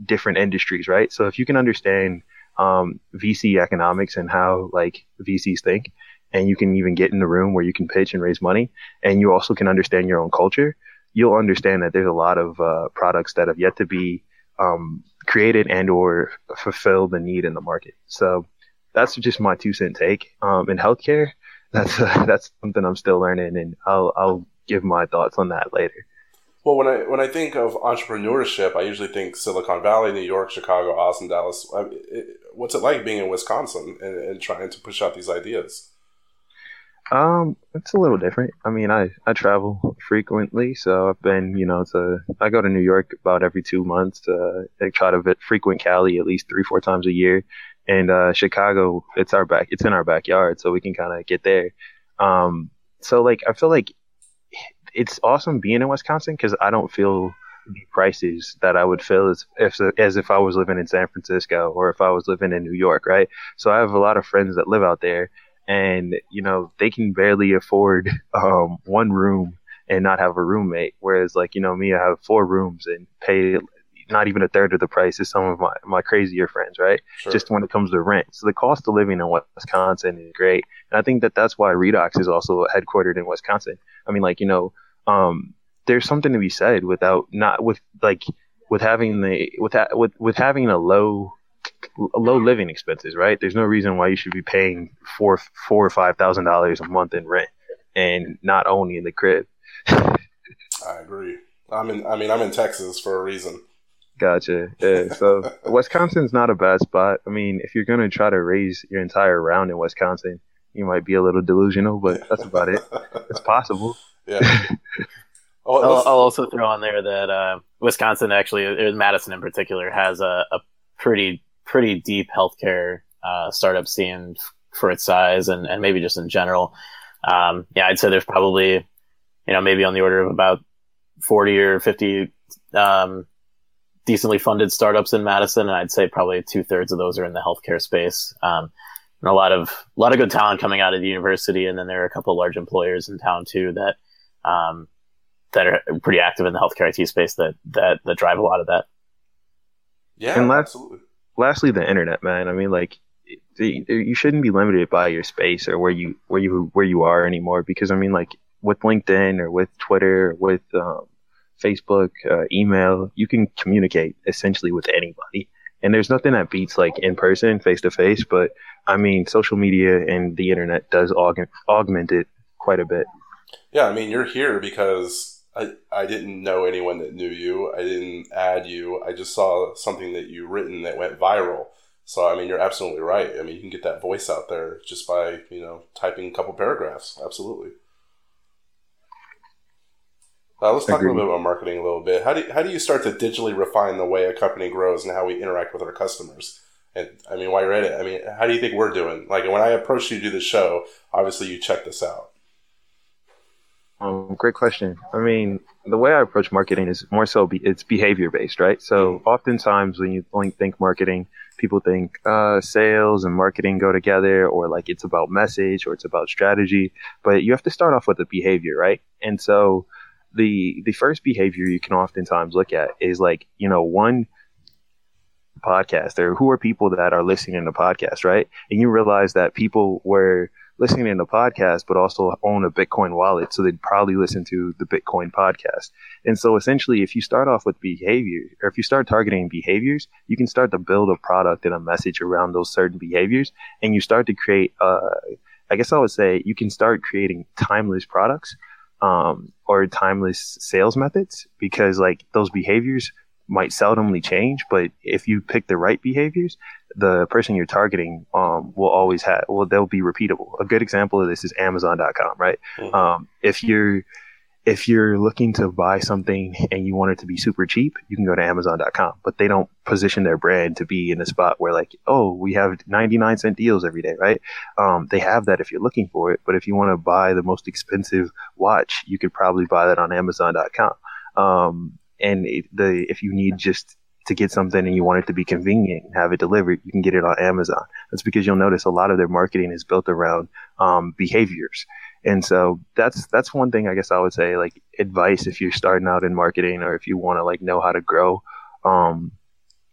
different industries, right? So if you can understand um, VC economics and how like VCs think, and you can even get in the room where you can pitch and raise money, and you also can understand your own culture, you'll understand that there's a lot of uh, products that have yet to be um, created and or fulfill the need in the market. So that's just my two cent take. Um, in healthcare, that's uh, that's something I'm still learning, and I'll I'll give my thoughts on that later. Well, when I when I think of entrepreneurship, I usually think Silicon Valley, New York, Chicago, Austin, Dallas. I it, what's it like being in Wisconsin and, and trying to push out these ideas? Um, it's a little different. I mean, I, I travel frequently, so I've been, you know, to I go to New York about every two months. Uh, I try to frequent Cali at least three, four times a year, and uh, Chicago, it's our back, it's in our backyard, so we can kind of get there. Um, so like I feel like it's awesome being in Wisconsin because I don't feel the prices that I would feel as if as if I was living in San Francisco or if I was living in New York, right? So I have a lot of friends that live out there and you know they can barely afford um, one room and not have a roommate whereas like you know me i have four rooms and pay not even a third of the price as some of my, my crazier friends right Sure. just when it comes to rent so the cost of living in wisconsin is great and i think that that's why redox is also headquartered in wisconsin i mean like you know um, there's something to be said without not with like with having the with ha- with with having a low low living expenses, right? There's no reason why you should be paying four four or five thousand dollars a month in rent and not owning the crib. I agree. I'm in. I mean, I'm in Texas for a reason. Gotcha. Yeah. So Wisconsin's not a bad spot. I mean, if you're gonna try to raise your entire round in Wisconsin, you might be a little delusional, but that's about it. It's possible. yeah. Oh, I'll, I'll also throw on there that uh, Wisconsin, actually, Madison in particular, has a, a pretty pretty deep healthcare uh, startup scene for its size and, and maybe just in general. Um, yeah, I'd say there's probably, you know, maybe on the order of about 40 or 50 um, decently funded startups in Madison, and I'd say probably two thirds of those are in the healthcare space. Um, and a lot of a lot of good talent coming out of the university, and then there are a couple of large employers in town too that um, that are pretty active in the healthcare IT space that that that drive a lot of that. yeah, and last- absolutely. lastly the internet man i mean like you shouldn't be limited by your space or where you where you where you are anymore because i mean like with linkedin or with twitter or with um, facebook uh, email you can communicate essentially with anybody and there's nothing that beats like in person face to face but i mean social media and the internet does aug- augment it quite a bit Yeah, I mean, you're here because I, I didn't know anyone that knew you. I didn't add you. I just saw something that you written that went viral. So, I mean, you're absolutely right. I mean, you can get that voice out there just by, you know, typing a couple paragraphs. Absolutely. Uh, let's talk a little bit about marketing a little bit. How do you, how do you start to digitally refine the way a company grows and how we interact with our customers? And I mean, while you're at it, I mean, how do you think we're doing? Like when I approached you to do the show, obviously you checked this out. Um, great question. I mean, the way I approach marketing is more so be, it's behavior based, right? So oftentimes when you only think marketing, people think uh, sales and marketing go together, or like it's about message or it's about strategy. But you have to start off with the behavior, right? And so the the first behavior you can oftentimes look at is like you know one podcast or who are people that are listening to podcasts, right? And you realize that people were listening to podcasts, but also own a Bitcoin wallet. So they'd probably listen to the Bitcoin podcast. And so essentially, if you start off with behavior, or if you start targeting behaviors, you can start to build a product and a message around those certain behaviors. And you start to create, uh, I guess I would say you can start creating timeless products um, or timeless sales methods because like those behaviors might seldomly change, but if you pick the right behaviors, the person you're targeting um, will always have well they'll be repeatable. A good example of this is Amazon.com, right? Mm-hmm. Um, if you're if you're looking to buy something and you want it to be super cheap, you can go to Amazon.com. But they don't position their brand to be in a spot where like, oh, we have 99 cent deals every day, right? Um, they have that if you're looking for it. But if you want to buy the most expensive watch, you could probably buy that on Amazon.com. Um, and the if you need just to get something and you want it to be convenient and have it delivered, you can get it on Amazon. That's because you'll notice a lot of their marketing is built around um, behaviors. And so that's that's one thing I guess I would say like advice if you're starting out in marketing or if you want to like know how to grow um,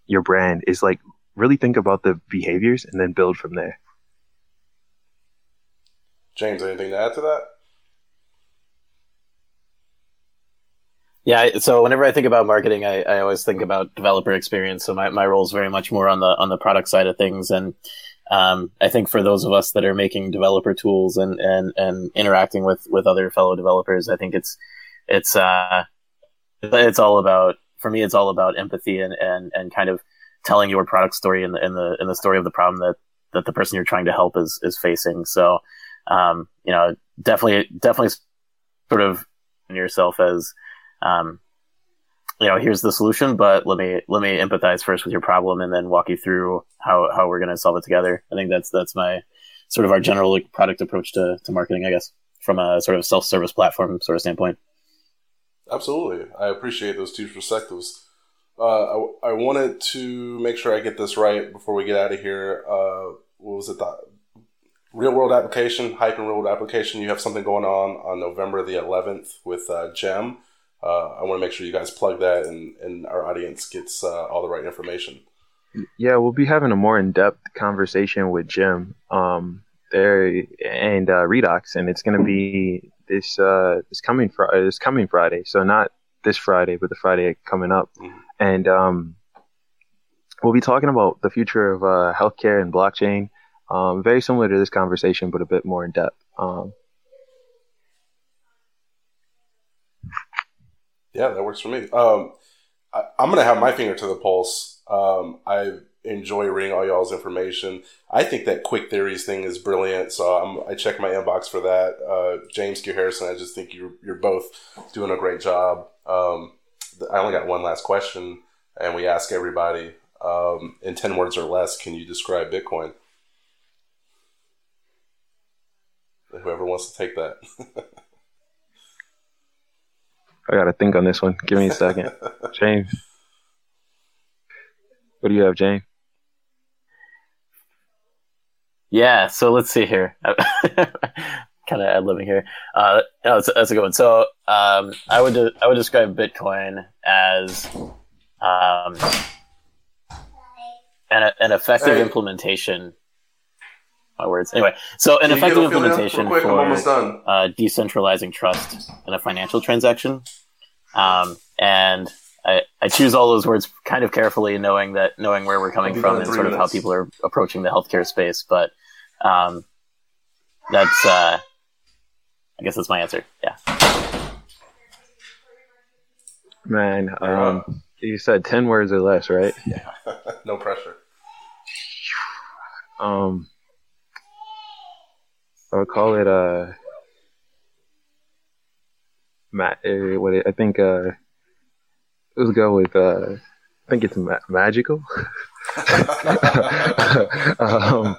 your brand is like really think about the behaviors and then build from there. James, anything to add to that? Yeah, so whenever I think about marketing, I, I always think about developer experience. So my, my role is very much more on the on the product side of things, and um, I think for those of us that are making developer tools and and and interacting with with other fellow developers, I think it's it's uh it's all about for me. It's all about empathy and and and kind of telling your product story and the in the the story of the problem that that the person you're trying to help is is facing. So um, you know, definitely definitely sort of yourself as um, you know, here's the solution, but let me let me empathize first with your problem and then walk you through how how we're going to solve it together. I think that's that's my sort of our general product approach to to marketing, I guess, from a sort of self service platform sort of standpoint. Absolutely, I appreciate those two perspectives. Uh, I, I wanted to make sure I get this right before we get out of here. Uh, what was it? The real world application, hype and real world application. You have something going on on November the 11th with uh, Gem uh, I want to make sure you guys plug that and, and our audience gets uh, all the right information. Yeah, we'll be having a more in depth conversation with Gem um, there and uh, Redox, and it's going to be this uh, this coming Friday. This coming Friday, so not this Friday, but the Friday coming up, mm-hmm. and um, we'll be talking about the future of uh, healthcare and blockchain. Um, very similar to this conversation, but a bit more in depth. Yeah, that works for me. Um, I, am gonna have my finger to the pulse. Um, I enjoy reading all y'all's information. I think that quick theories thing is brilliant. So I'm, i check my inbox for that. Uh, James QuHarrison, I just think you're you're both doing a great job. Um, I only got one last question, and we ask everybody um, in ten words or less. Can you describe Bitcoin? Whoever wants to take that. I gotta think on this one. Give me a second, James. What do you have, James? Yeah, so let's see here. kind of ad libbing here. Uh, no, that's, that's a good one. So um, I would de- I would describe Bitcoin as um, an, an effective hey. implementation. My words. Anyway, so an effective implementation for uh, decentralizing trust in a financial transaction. Um, and I, I choose all those words kind of carefully, knowing that knowing where we're coming from and sort minutes. of how people are approaching the healthcare space. But um, that's uh, I guess that's my answer. Yeah. Man, um, you said ten words or less, right? Yeah. no pressure. Um, I would call it a. Uh, ma- uh, what it, I think uh, let's go with uh, I think it's ma- magical. um,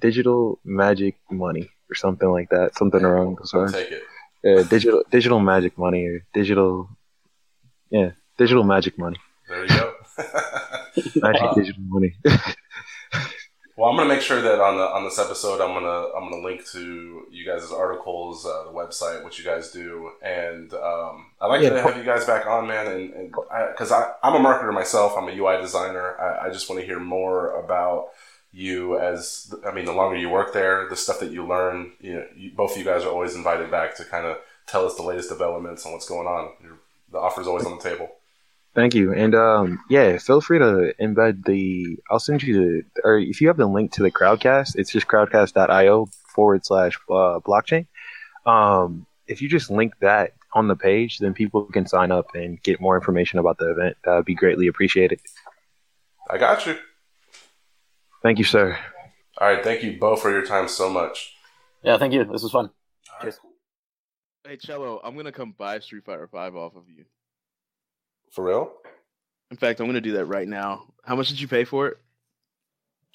digital magic money or something like that. Something around those lines. Take it. Uh, digital digital magic money or digital yeah digital magic money. There you go. magic digital money. Well, I'm gonna make sure that on the on this episode, I'm gonna I'm gonna link to you guys' articles, uh, the website, what you guys do, and um, I'd like Yeah, to have you guys back on, man. And because I, am a marketer myself, I'm a UI designer. I, I just want to hear more about you as I mean, the longer you work there, the stuff that you learn. You know, you, both of you guys are always invited back to kind of tell us the latest developments and what's going on. You're, the offer's always on the table. Thank you. And um, yeah, feel free to embed the. I'll send you the, or if you have the link to the Crowdcast, it's just crowdcast.io forward slash uh, blockchain. Um, if you just link that on the page, then people can sign up and get more information about the event. That would be greatly appreciated. I got you. Thank you, sir. All right, thank you both for your time so much. Yeah, thank you. This was fun. All right. Hey Cello, I'm gonna come buy Street Fighter Five off of you. For real? In fact, I'm gonna do that right now. How much did you pay for it?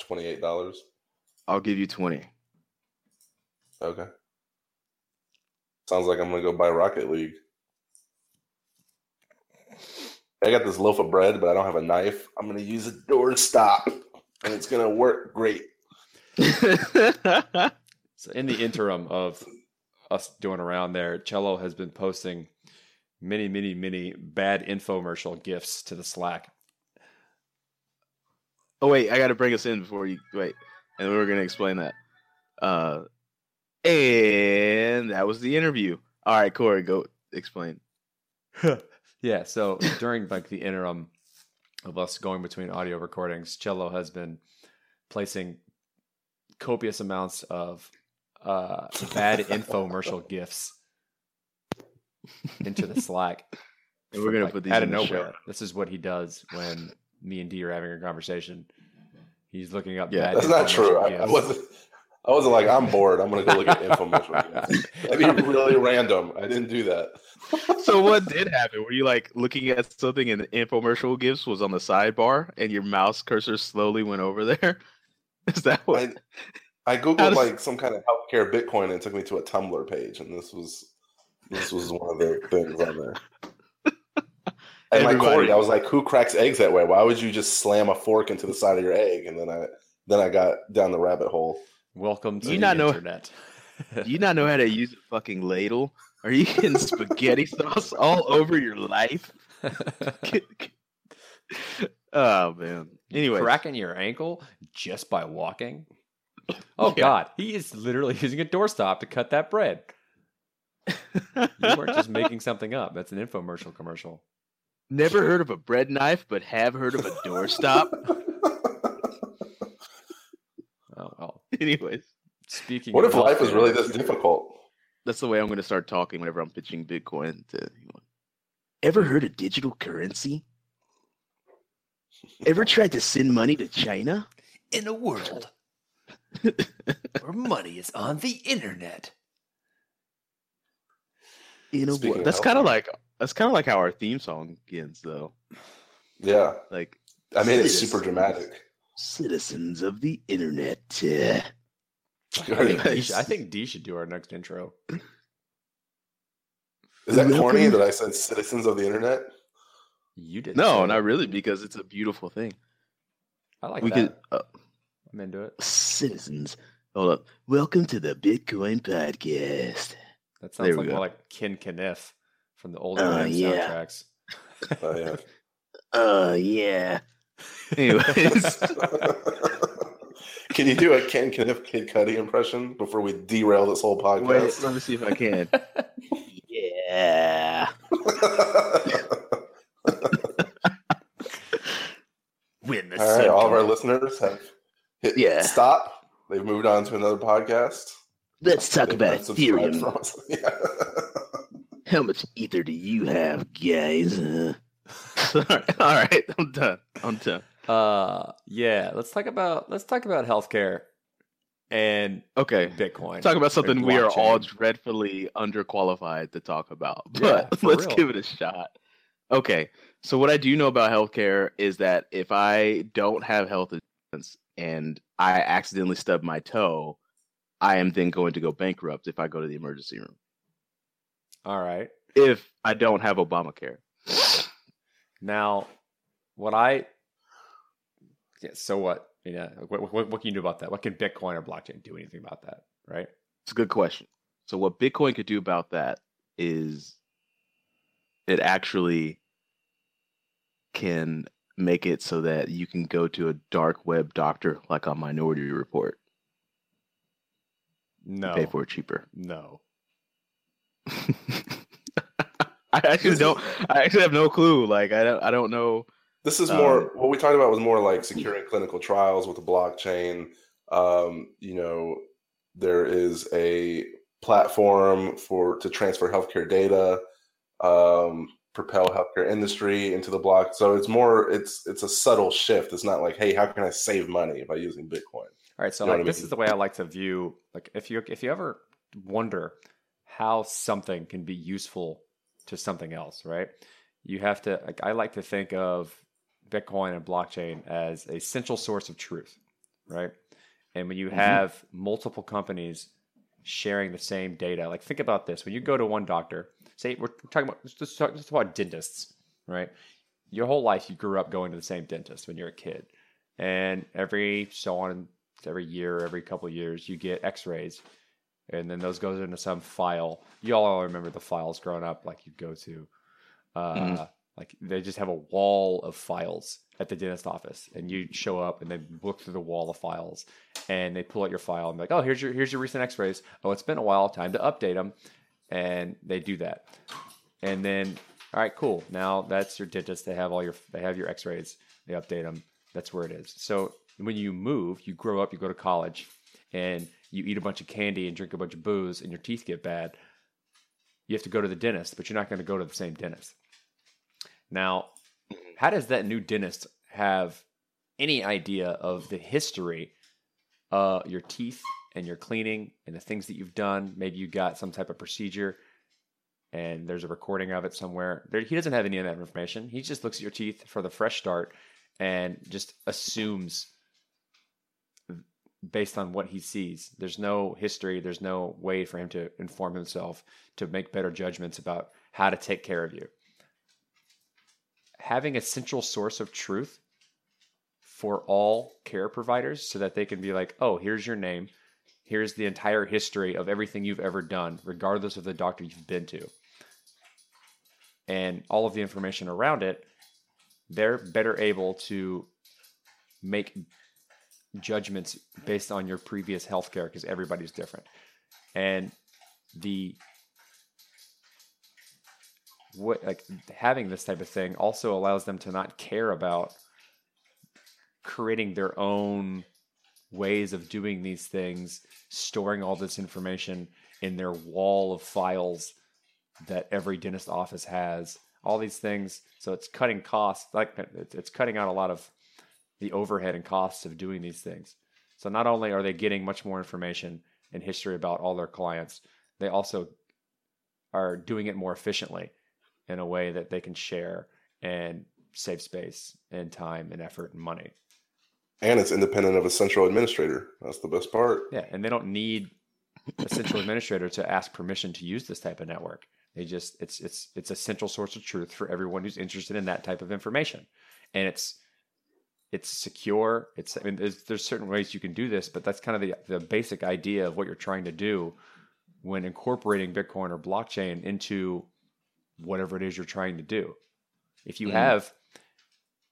Twenty eight dollars. I'll give you twenty. Okay. Sounds like I'm gonna go buy Rocket League. I got this loaf of bread, but I don't have a knife. I'm gonna use a door stop, and it's gonna work great. So in the interim of us doing around there, Cello has been posting many, many, many bad infomercial gifts to the Slack. oh wait, I gotta bring us in before you wait, and we're gonna explain that. Uh, and that was the interview. All right, Corey, go explain. yeah, so during like the interim of us going between audio recordings, Cello has been placing copious amounts of uh, bad infomercial gifts into the Slack. And we're gonna Like, put these out of the show. nowhere. This is what he does when me and D are having a conversation. He's looking up Yeah, That's not true. I, I wasn't. I wasn't like I'm bored. I'm gonna go look at infomercial. That'd be really random. I didn't do that. So what did happen? Were you like looking at something and the infomercial gifts was on the sidebar and your mouse cursor slowly went over there? Is that what? I, I googled does- like some kind of healthcare Bitcoin, and it took me to a Tumblr page, and this was this was one of the things on there. And like Everybody- Corey, I was like, "Who cracks eggs that way? Why would you just slam a fork into the side of your egg?" And then I then I got down the rabbit hole. Welcome to You the not know- internet. Do you not know how to use a fucking ladle? Are you getting spaghetti sauce all over your life? oh man. Anyway, cracking your ankle just by walking. Oh Yeah. God, he is literally using a doorstop to cut that bread. You weren't just making something up. That's an infomercial commercial. never heard of a bread knife, but have heard of a doorstop. Oh well. Anyways, Speaking. what of if life was really this difficult? that's the way I'm going to start talking whenever I'm pitching Bitcoin to anyone. Ever heard of digital currency? Ever tried to send money to China? in a world where money is on the internet? In a Speaking world. That's kind of like that's kind of like how our theme song begins, though. Yeah, Like I made it super dramatic. citizens of the internet. I think, D should, I think D should do our next intro. Is that corny that I said citizens of the internet? You did. No, not really, because it's a beautiful thing. I like we that. could uh, I'm into it. citizens. Hold up. Welcome to the Bitcoin podcast. That sounds like go. more like Ken Kaniff from the old Oh, Eminem yeah. soundtracks. Oh, yeah. Oh yeah. Anyways, Can you do a Ken Kaniff Kid Cudi impression before we derail this whole podcast? wait, podcast? let me see if I can. yeah. When the all right, all of our listeners have hit Yeah. stop. They've moved on to another podcast. Let's talk about unsubscribed Ethereum. Yeah. How much ether do you have, guys? Uh, sorry. All right, I'm done. I'm done. Uh, yeah. Let's talk about let's talk about healthcare and Okay. Bitcoin. Talk about something we are all dreadfully underqualified to talk about, but for let's real. give it a shot. Okay, so what I do know about healthcare is that if I don't have health insurance and I accidentally stub my toe, I am then going to go bankrupt if I go to the emergency room. All right. If I don't have Obamacare. Now, what I yeah, so what? Yeah. What, what, what can you do about that? What can Bitcoin or blockchain do anything about that? Right. It's a good question. So what Bitcoin could do about that is it actually can make it so that you can go to a dark web doctor like on Minority Report. No. Pay for it cheaper. No. I actually don't. I actually have no clue. Like I don't. I don't know. This is more Um, what we talked about was more like securing clinical trials with the blockchain. Um, you know, there is a platform for to transfer healthcare data, um, propel healthcare industry into the block. So it's more it's it's a subtle shift. It's not like, hey, how can I save money by using Bitcoin? All right, so You know like I this mean? is the way I like to view like if you if you ever wonder how something can be useful to something else, right? You have to like I like to think of Bitcoin and blockchain as a central source of truth, right? And when you mm-hmm. have multiple companies sharing the same data, like think about this: when you go to one doctor, say we're talking about just talk about dentists, right? Your whole life you grew up going to the same dentist when you're a kid, and every so on every year, every couple of years, you get X-rays, and then those goes into some file. You all remember the files growing up, like you'd go to, uh, Mhm. like they just have a wall of files at the dentist office, and you show up and they look through the wall of files, and they pull out your file and be like, oh, here's your here's your recent X-rays. Oh, it's been a while, time to update them, and they do that, and then all right, cool. Now that's your dentist. They have all your they have your X-rays. They update them. That's where it is. So when you move, you grow up, you go to college, and you eat a bunch of candy and drink a bunch of booze, and your teeth get bad. You have to go to the dentist, but you're not going to go to the same dentist. Now, how does that new dentist have any idea of the history uh your teeth and your cleaning and the things that you've done? Maybe you got some type of procedure and there's a recording of it somewhere. There, he doesn't have any of that information. He just looks at your teeth for the fresh start and just assumes based on what he sees. There's no history, there's no way for him to inform himself to make better judgments about how to take care of you. Having a central source of truth for all care providers so that they can be like, oh, here's your name. Here's the entire history of everything you've ever done, regardless of the doctor you've been to. And all of the information around it, they're better able to make judgments based on your previous healthcare because everybody's different. And the what like having this type of thing also allows them to not care about creating their own ways of doing these things, storing all this information in their wall of files that every dentist office has. All these things, so it's cutting costs. Like it's it's cutting out a lot of the overhead and costs of doing these things. So not only are they getting much more information and history about all their clients, they also are doing it more efficiently in a way that they can share and save space and time and effort and money. And it's independent of a central administrator. That's the best part. Yeah, and they don't need a central administrator to ask permission to use this type of network. They just it's it's it's a central source of truth for everyone who's interested in that type of information, and it's it's secure. It's I mean there's there's certain ways you can do this, but that's kind of the the basic idea of what you're trying to do when incorporating Bitcoin or blockchain into whatever it is you're trying to do. If you Mm. have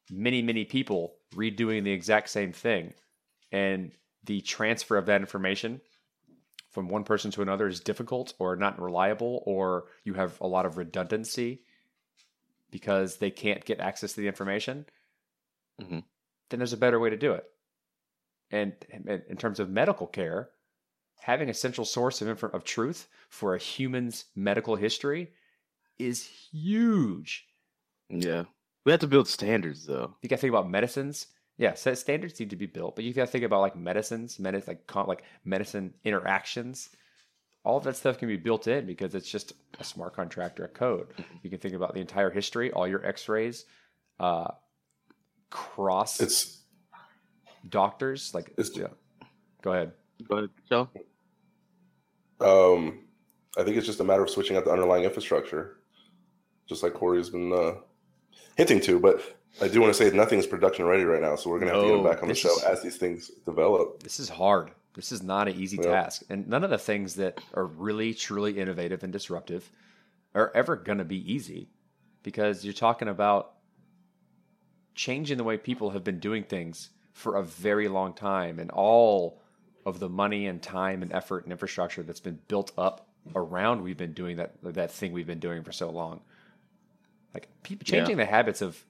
many many people redoing the exact same thing, and the transfer of that information from one person to another is difficult or not reliable, or you have a lot of redundancy because they can't get access to the information, Mhm. Then there's a better way to do it. And in terms of medical care, having a central source of of truth for a human's medical history is huge. Yeah, we have to build standards though. You got to think about medicines. Yeah, so standards need to be built, but you got to think about like medicines, medicine, like con- like medicine interactions. All of that stuff can be built in because it's just a smart contract or a code. You can think about the entire history, all your X-rays, uh, cross It's doctors. Like, It's- yeah. go ahead. Go ahead, Joe. um, I think it's just a matter of switching out the underlying infrastructure, just like Corey's been uh, hinting to. But I do want to say nothing's production ready right now, so we're gonna have to get No, him back on the show is- as these things develop. This is hard. This is not an easy Yeah. task. And none of the things that are really, truly innovative and disruptive are ever going to be easy because you're talking about changing the way people have been doing things for a very long time and all of the money and time and effort and infrastructure that's been built up around we've been doing that that thing we've been doing for so long. Like people Yeah. changing the habits of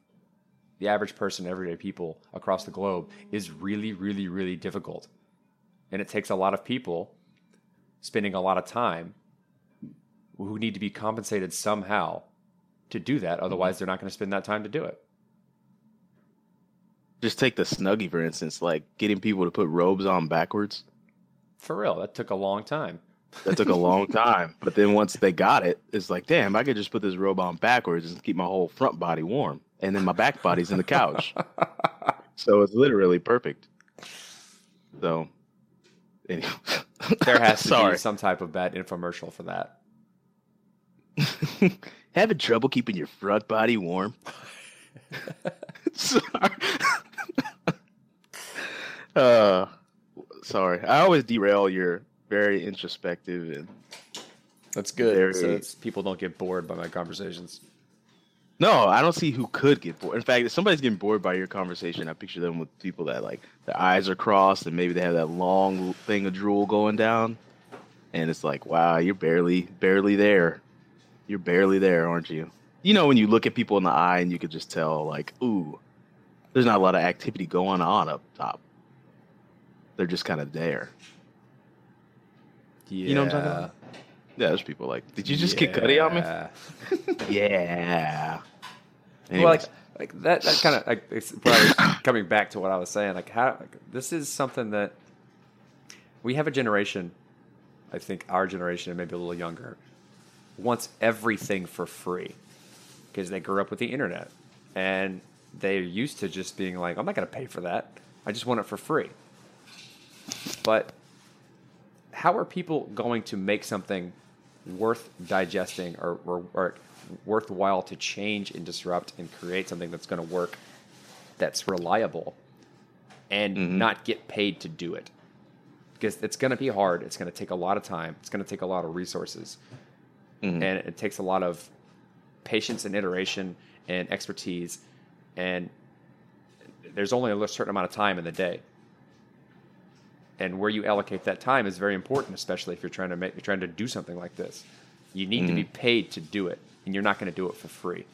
the average person everyday people across the globe is really really really difficult. And it takes a lot of people spending a lot of time who need to be compensated somehow to do that. Mm-hmm. Otherwise they're not going to spend that time to do it Just take the Snuggie for instance, like getting people to put robes on backwards. for real that took a long time That took a long time, but then once they got it, it's like, damn, I could just put this robe on backwards and keep my whole front body warm, and then my back body's in the couch. so it's literally perfect. So, anyway. there has to Sorry. be some type of bad infomercial for that Having trouble keeping your front body warm? sorry. Uh, sorry. I always derail your very introspective and that's good Very- so it's, people don't get bored by my conversations no, I don't see who could get bored. In fact, if somebody's getting bored by your conversation, I picture them with people that like their eyes are crossed and maybe they have that long thing of drool going down, and it's like, wow, you're barely, barely there. You're barely there, aren't you? You know, when you look at people in the eye and you could just tell, like, ooh, there's not a lot of activity going on up top. They're just kind of there. yeah You know what I'm talking about? Yeah, there's people like, did you just get Cuddy on me? Yeah. Yeah. Well, like, like that, that kind of like it's probably coming back to what I was saying. Like, how like, this is something that we have a generation. I think our generation, and maybe a little younger, wants everything for free because they grew up with the internet and they're used to just being like, I'm not going to pay for that. I just want it for free. But how are people going to make something worth digesting or, or, or worthwhile to change and disrupt and create something that's going to work that's reliable and Mhm. not get paid to do it because it's going to be hard it's going to take a lot of time it's going to take a lot of resources Mhm. and it takes a lot of patience and iteration and expertise and there's only a certain amount of time in the day and where you allocate that time is very important especially if you're trying to make you're trying to do something like this. You need to be mm-hmm. paid to do it and you're not going to do it for free.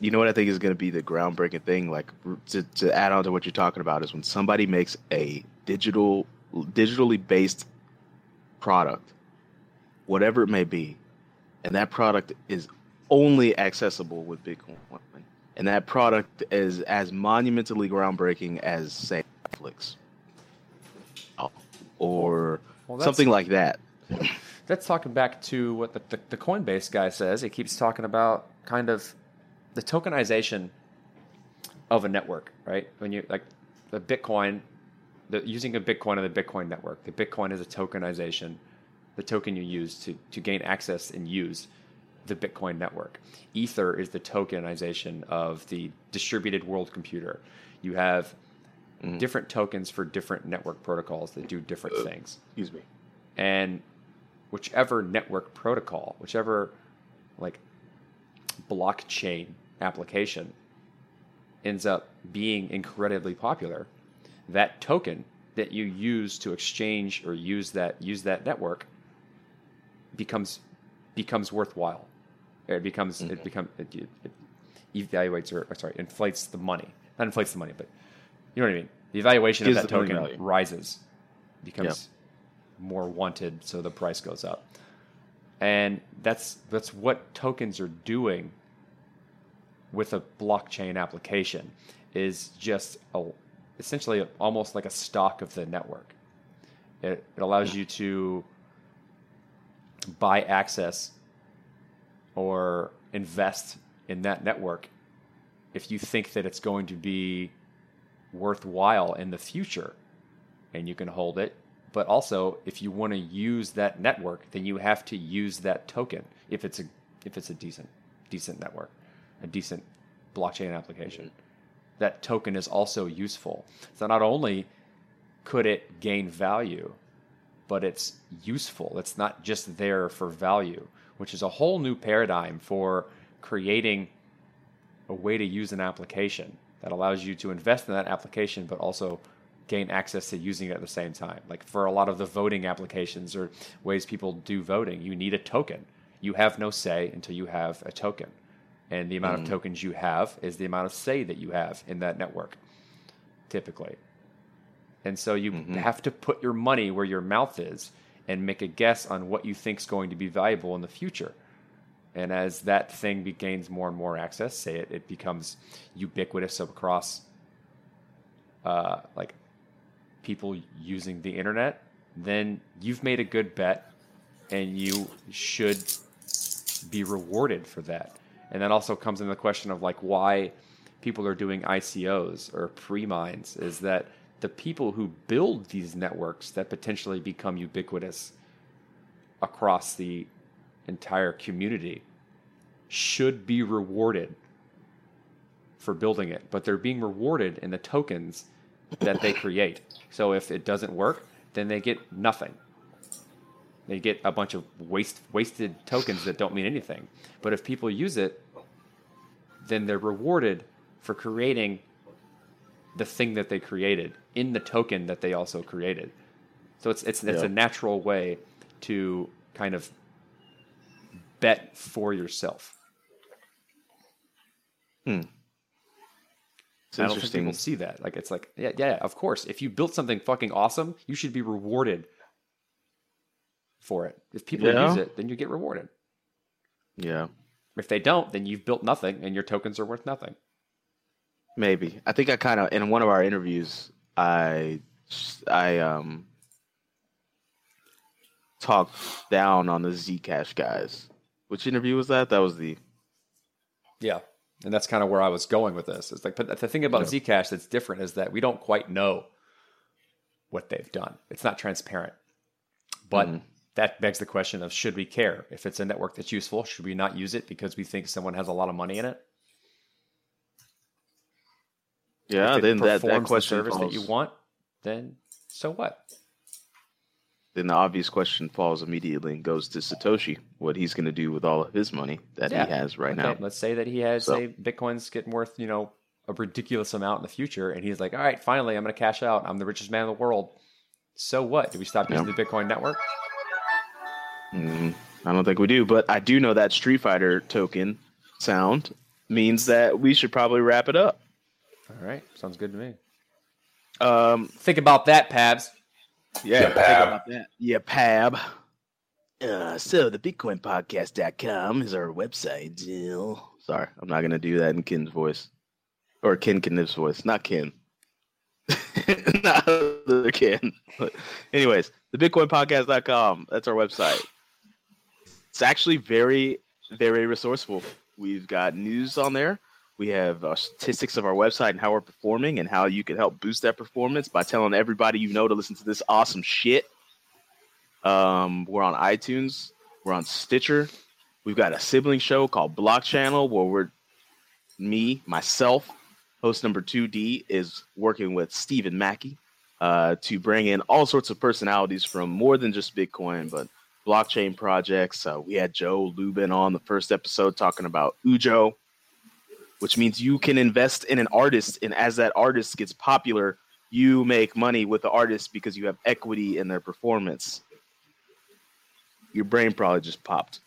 You know what I think is going to be the groundbreaking thing, like to, to add on to what you're talking about, is when somebody makes a digital, digitally based product, whatever it may be, and that product is only accessible with Bitcoin, and that product is as monumentally groundbreaking as say Netflix, or Well, something like that. that's talking back to what the, the, the Coinbase guy says. He keeps talking about kind of the tokenization of a network, right? When you like the Bitcoin, the using a Bitcoin on the Bitcoin network. The Bitcoin is a tokenization, the token you use to to gain access and use the Bitcoin network. Ether is the tokenization of the distributed world computer. You have Mm-hmm. different tokens for different network protocols that do different uh, things Excuse me. and whichever network protocol, whichever like blockchain application ends up being incredibly popular, that token that you use to exchange or use that use that network becomes becomes worthwhile. It becomes it mm-hmm. become it, it, it evaluates or or sorry inflates the money. Not inflates the money, but you know what I mean. The evaluation of that token value. rises, becomes more wanted, so the price goes up. And that's that's what tokens are doing with a blockchain application is just a, essentially almost like a stock of the network. It, it allows you to buy access or invest in that network if you think that it's going to be worthwhile in the future and you can hold it but also if you want to use that network then you have to use that token if it's a if it's a decent decent network a decent blockchain application. Mm-hmm. That token is also useful. So not only could it gain value, but it's useful. It's not just there for value, which is a whole new paradigm for creating a way to use an application that allows you to invest in that application, but also gain access to using it at the same time. Like for a lot of the voting applications or ways people do voting, you need a token. You have no say until you have a token. And the amount Mm. of tokens you have is the amount of say that you have in that network, typically. And so you Mhm. have to put your money where your mouth is and make a guess on what you think is going to be valuable in the future. And as that thing gains more and more access, say it, it becomes ubiquitous across uh, like people using the internet, then you've made a good bet and you should be rewarded for that. And that also comes into the question of like why people are doing ICOs or pre-mines is that the people who build these networks that potentially become ubiquitous across the entire community should be rewarded for building it, but they're being rewarded in the tokens that they create. So if it doesn't work, then they get nothing. They get a bunch of waste wasted tokens that don't mean anything. But if people use it, then they're rewarded for creating the thing that they created in the token that they also created. So it's it's it's Yeah. a natural way to kind of bet for yourself. It's I don't think people see that. Like it's like, yeah, yeah, of course. If you built something fucking awesome, you should be rewarded for it. If people Yeah. use it, then you get rewarded. Yeah, If they don't, then you've built nothing and your tokens are worth nothing. maybe. I think I kind of in one of our interviews, I I um talked down on the Zcash guys. Which interview was that? That was the Yeah. And that's kind of where I was going with this. It's like, but the thing about Zcash that's different is that we don't quite know what they've done. It's not transparent. But Mhm. that begs the question of should we care? If it's a network that's useful, should we not use it because we think someone has a lot of money in it? yeah. if it Then that that performs the question service that you want, then so what? Then the obvious question falls immediately and goes to Satoshi. What he's going to do with all of his money that Yeah. he has right Okay, now? Let's say that he has So- say Bitcoin's getting worth, you know, a ridiculous amount in the future, and he's like, All right, finally I'm gonna cash out. I'm the richest man in the world. So what? Do we stop using the Bitcoin network? Mm, I don't think we do, but I do know that Street Fighter token sound means that we should probably wrap it up. All right, sounds good to me. Um, Think about that, Pabs. Yeah, Yeah, Pab. about that. Yeah, Pab. Uh, so the BitcoinPodcast.com is our website. Jill. Sorry, I'm not gonna do that in Ken's voice or Ken Kaniff's voice, not Ken. not other Ken. But anyways, the BitcoinPodcast.com. That's our website. It's actually very, very resourceful. We've got news on there. We have uh, statistics of our website and how we're performing and how you can help boost that performance by telling everybody you know to listen to this awesome shit. Um, we're on iTunes. We're on Stitcher. We've got a sibling show called Block Channel where we're me, myself, host number 2D is working with Stephen Mackey uh, to bring in all sorts of personalities from more than just Bitcoin, but blockchain projects. Uh, we had Joe Lubin on the first episode talking about Ujo, which means you can invest in an artist, and as that artist gets popular, you make money with the artist because you have equity in their performance. Your brain probably just popped.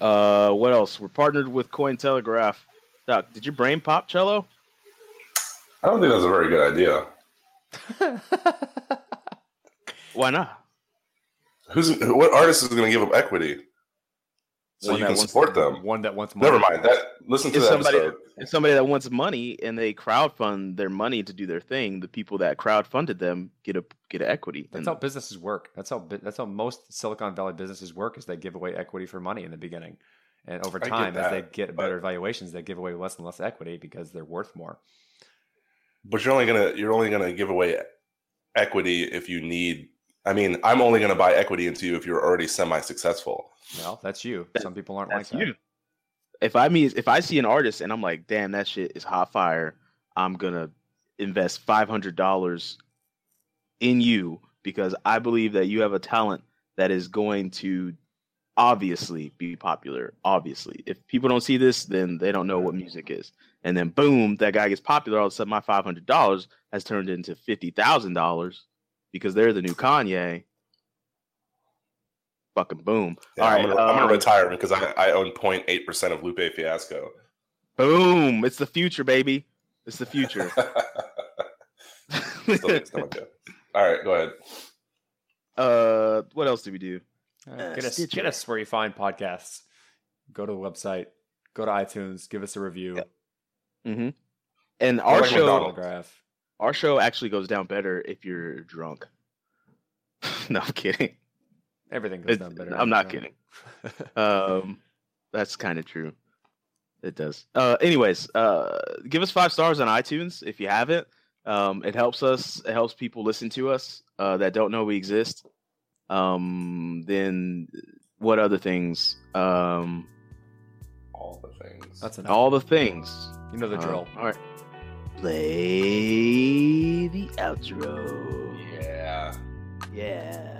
Uh, what else? We're partnered with Cointelegraph. Doc, did your brain pop, Cello? I don't think that's a very good idea. Why not? Who's what artist is going to give up equity so One you can support them? One that wants money. Never mind that. Listen to If that somebody, episode. if somebody that wants money and they crowdfund their money to do their thing, the people that crowdfunded them get a get a equity. That's And how businesses work. That's how that's how most Silicon Valley businesses work. Is they give away equity for money in the beginning, and over I get time, as they get better valuations, they give away less and less equity because they're worth more. But you're only gonna you're only gonna give away equity if you need. I mean, I'm only gonna buy equity into you if you're already semi-successful. Well, that's you. That- Some people aren't that's like that. you. if I mean if I see an artist and I'm like, damn, that shit is hot fire, I'm gonna invest five hundred dollars in you because I believe that you have a talent that is going to obviously be popular. Obviously, if people don't see this, then they don't know what mm-hmm. music is. And then boom, that guy gets popular. All of a sudden, my five hundred dollars has turned into fifty thousand dollars because they're the new Kanye. Fucking boom! Yeah, All I'm, gonna, I'm gonna retire because I, I own 0.8 percent of Lupe Fiasco. boom! It's the future, baby. It's the future. Still makes. All right, go ahead. uh, what else do we do? Uh, get us get us where you find podcasts. Go to the website. Go to iTunes. Give us a review. Mm-hmm. And our show, McDonald's. Autograph. our show actually goes down better if you're drunk. no, I'm kidding. Everything goes It- down better. I'm not you kidding. Um, that's kind of true. It does. Uh, anyways, uh, give us five stars on iTunes if you haven't. Um, it helps us. It helps people listen to us uh, that don't know we exist. Um, then what other things? Um, All the things. That's enough. all the things. you know the Uh, drill. all right. Play the outro. yeah. Yeah.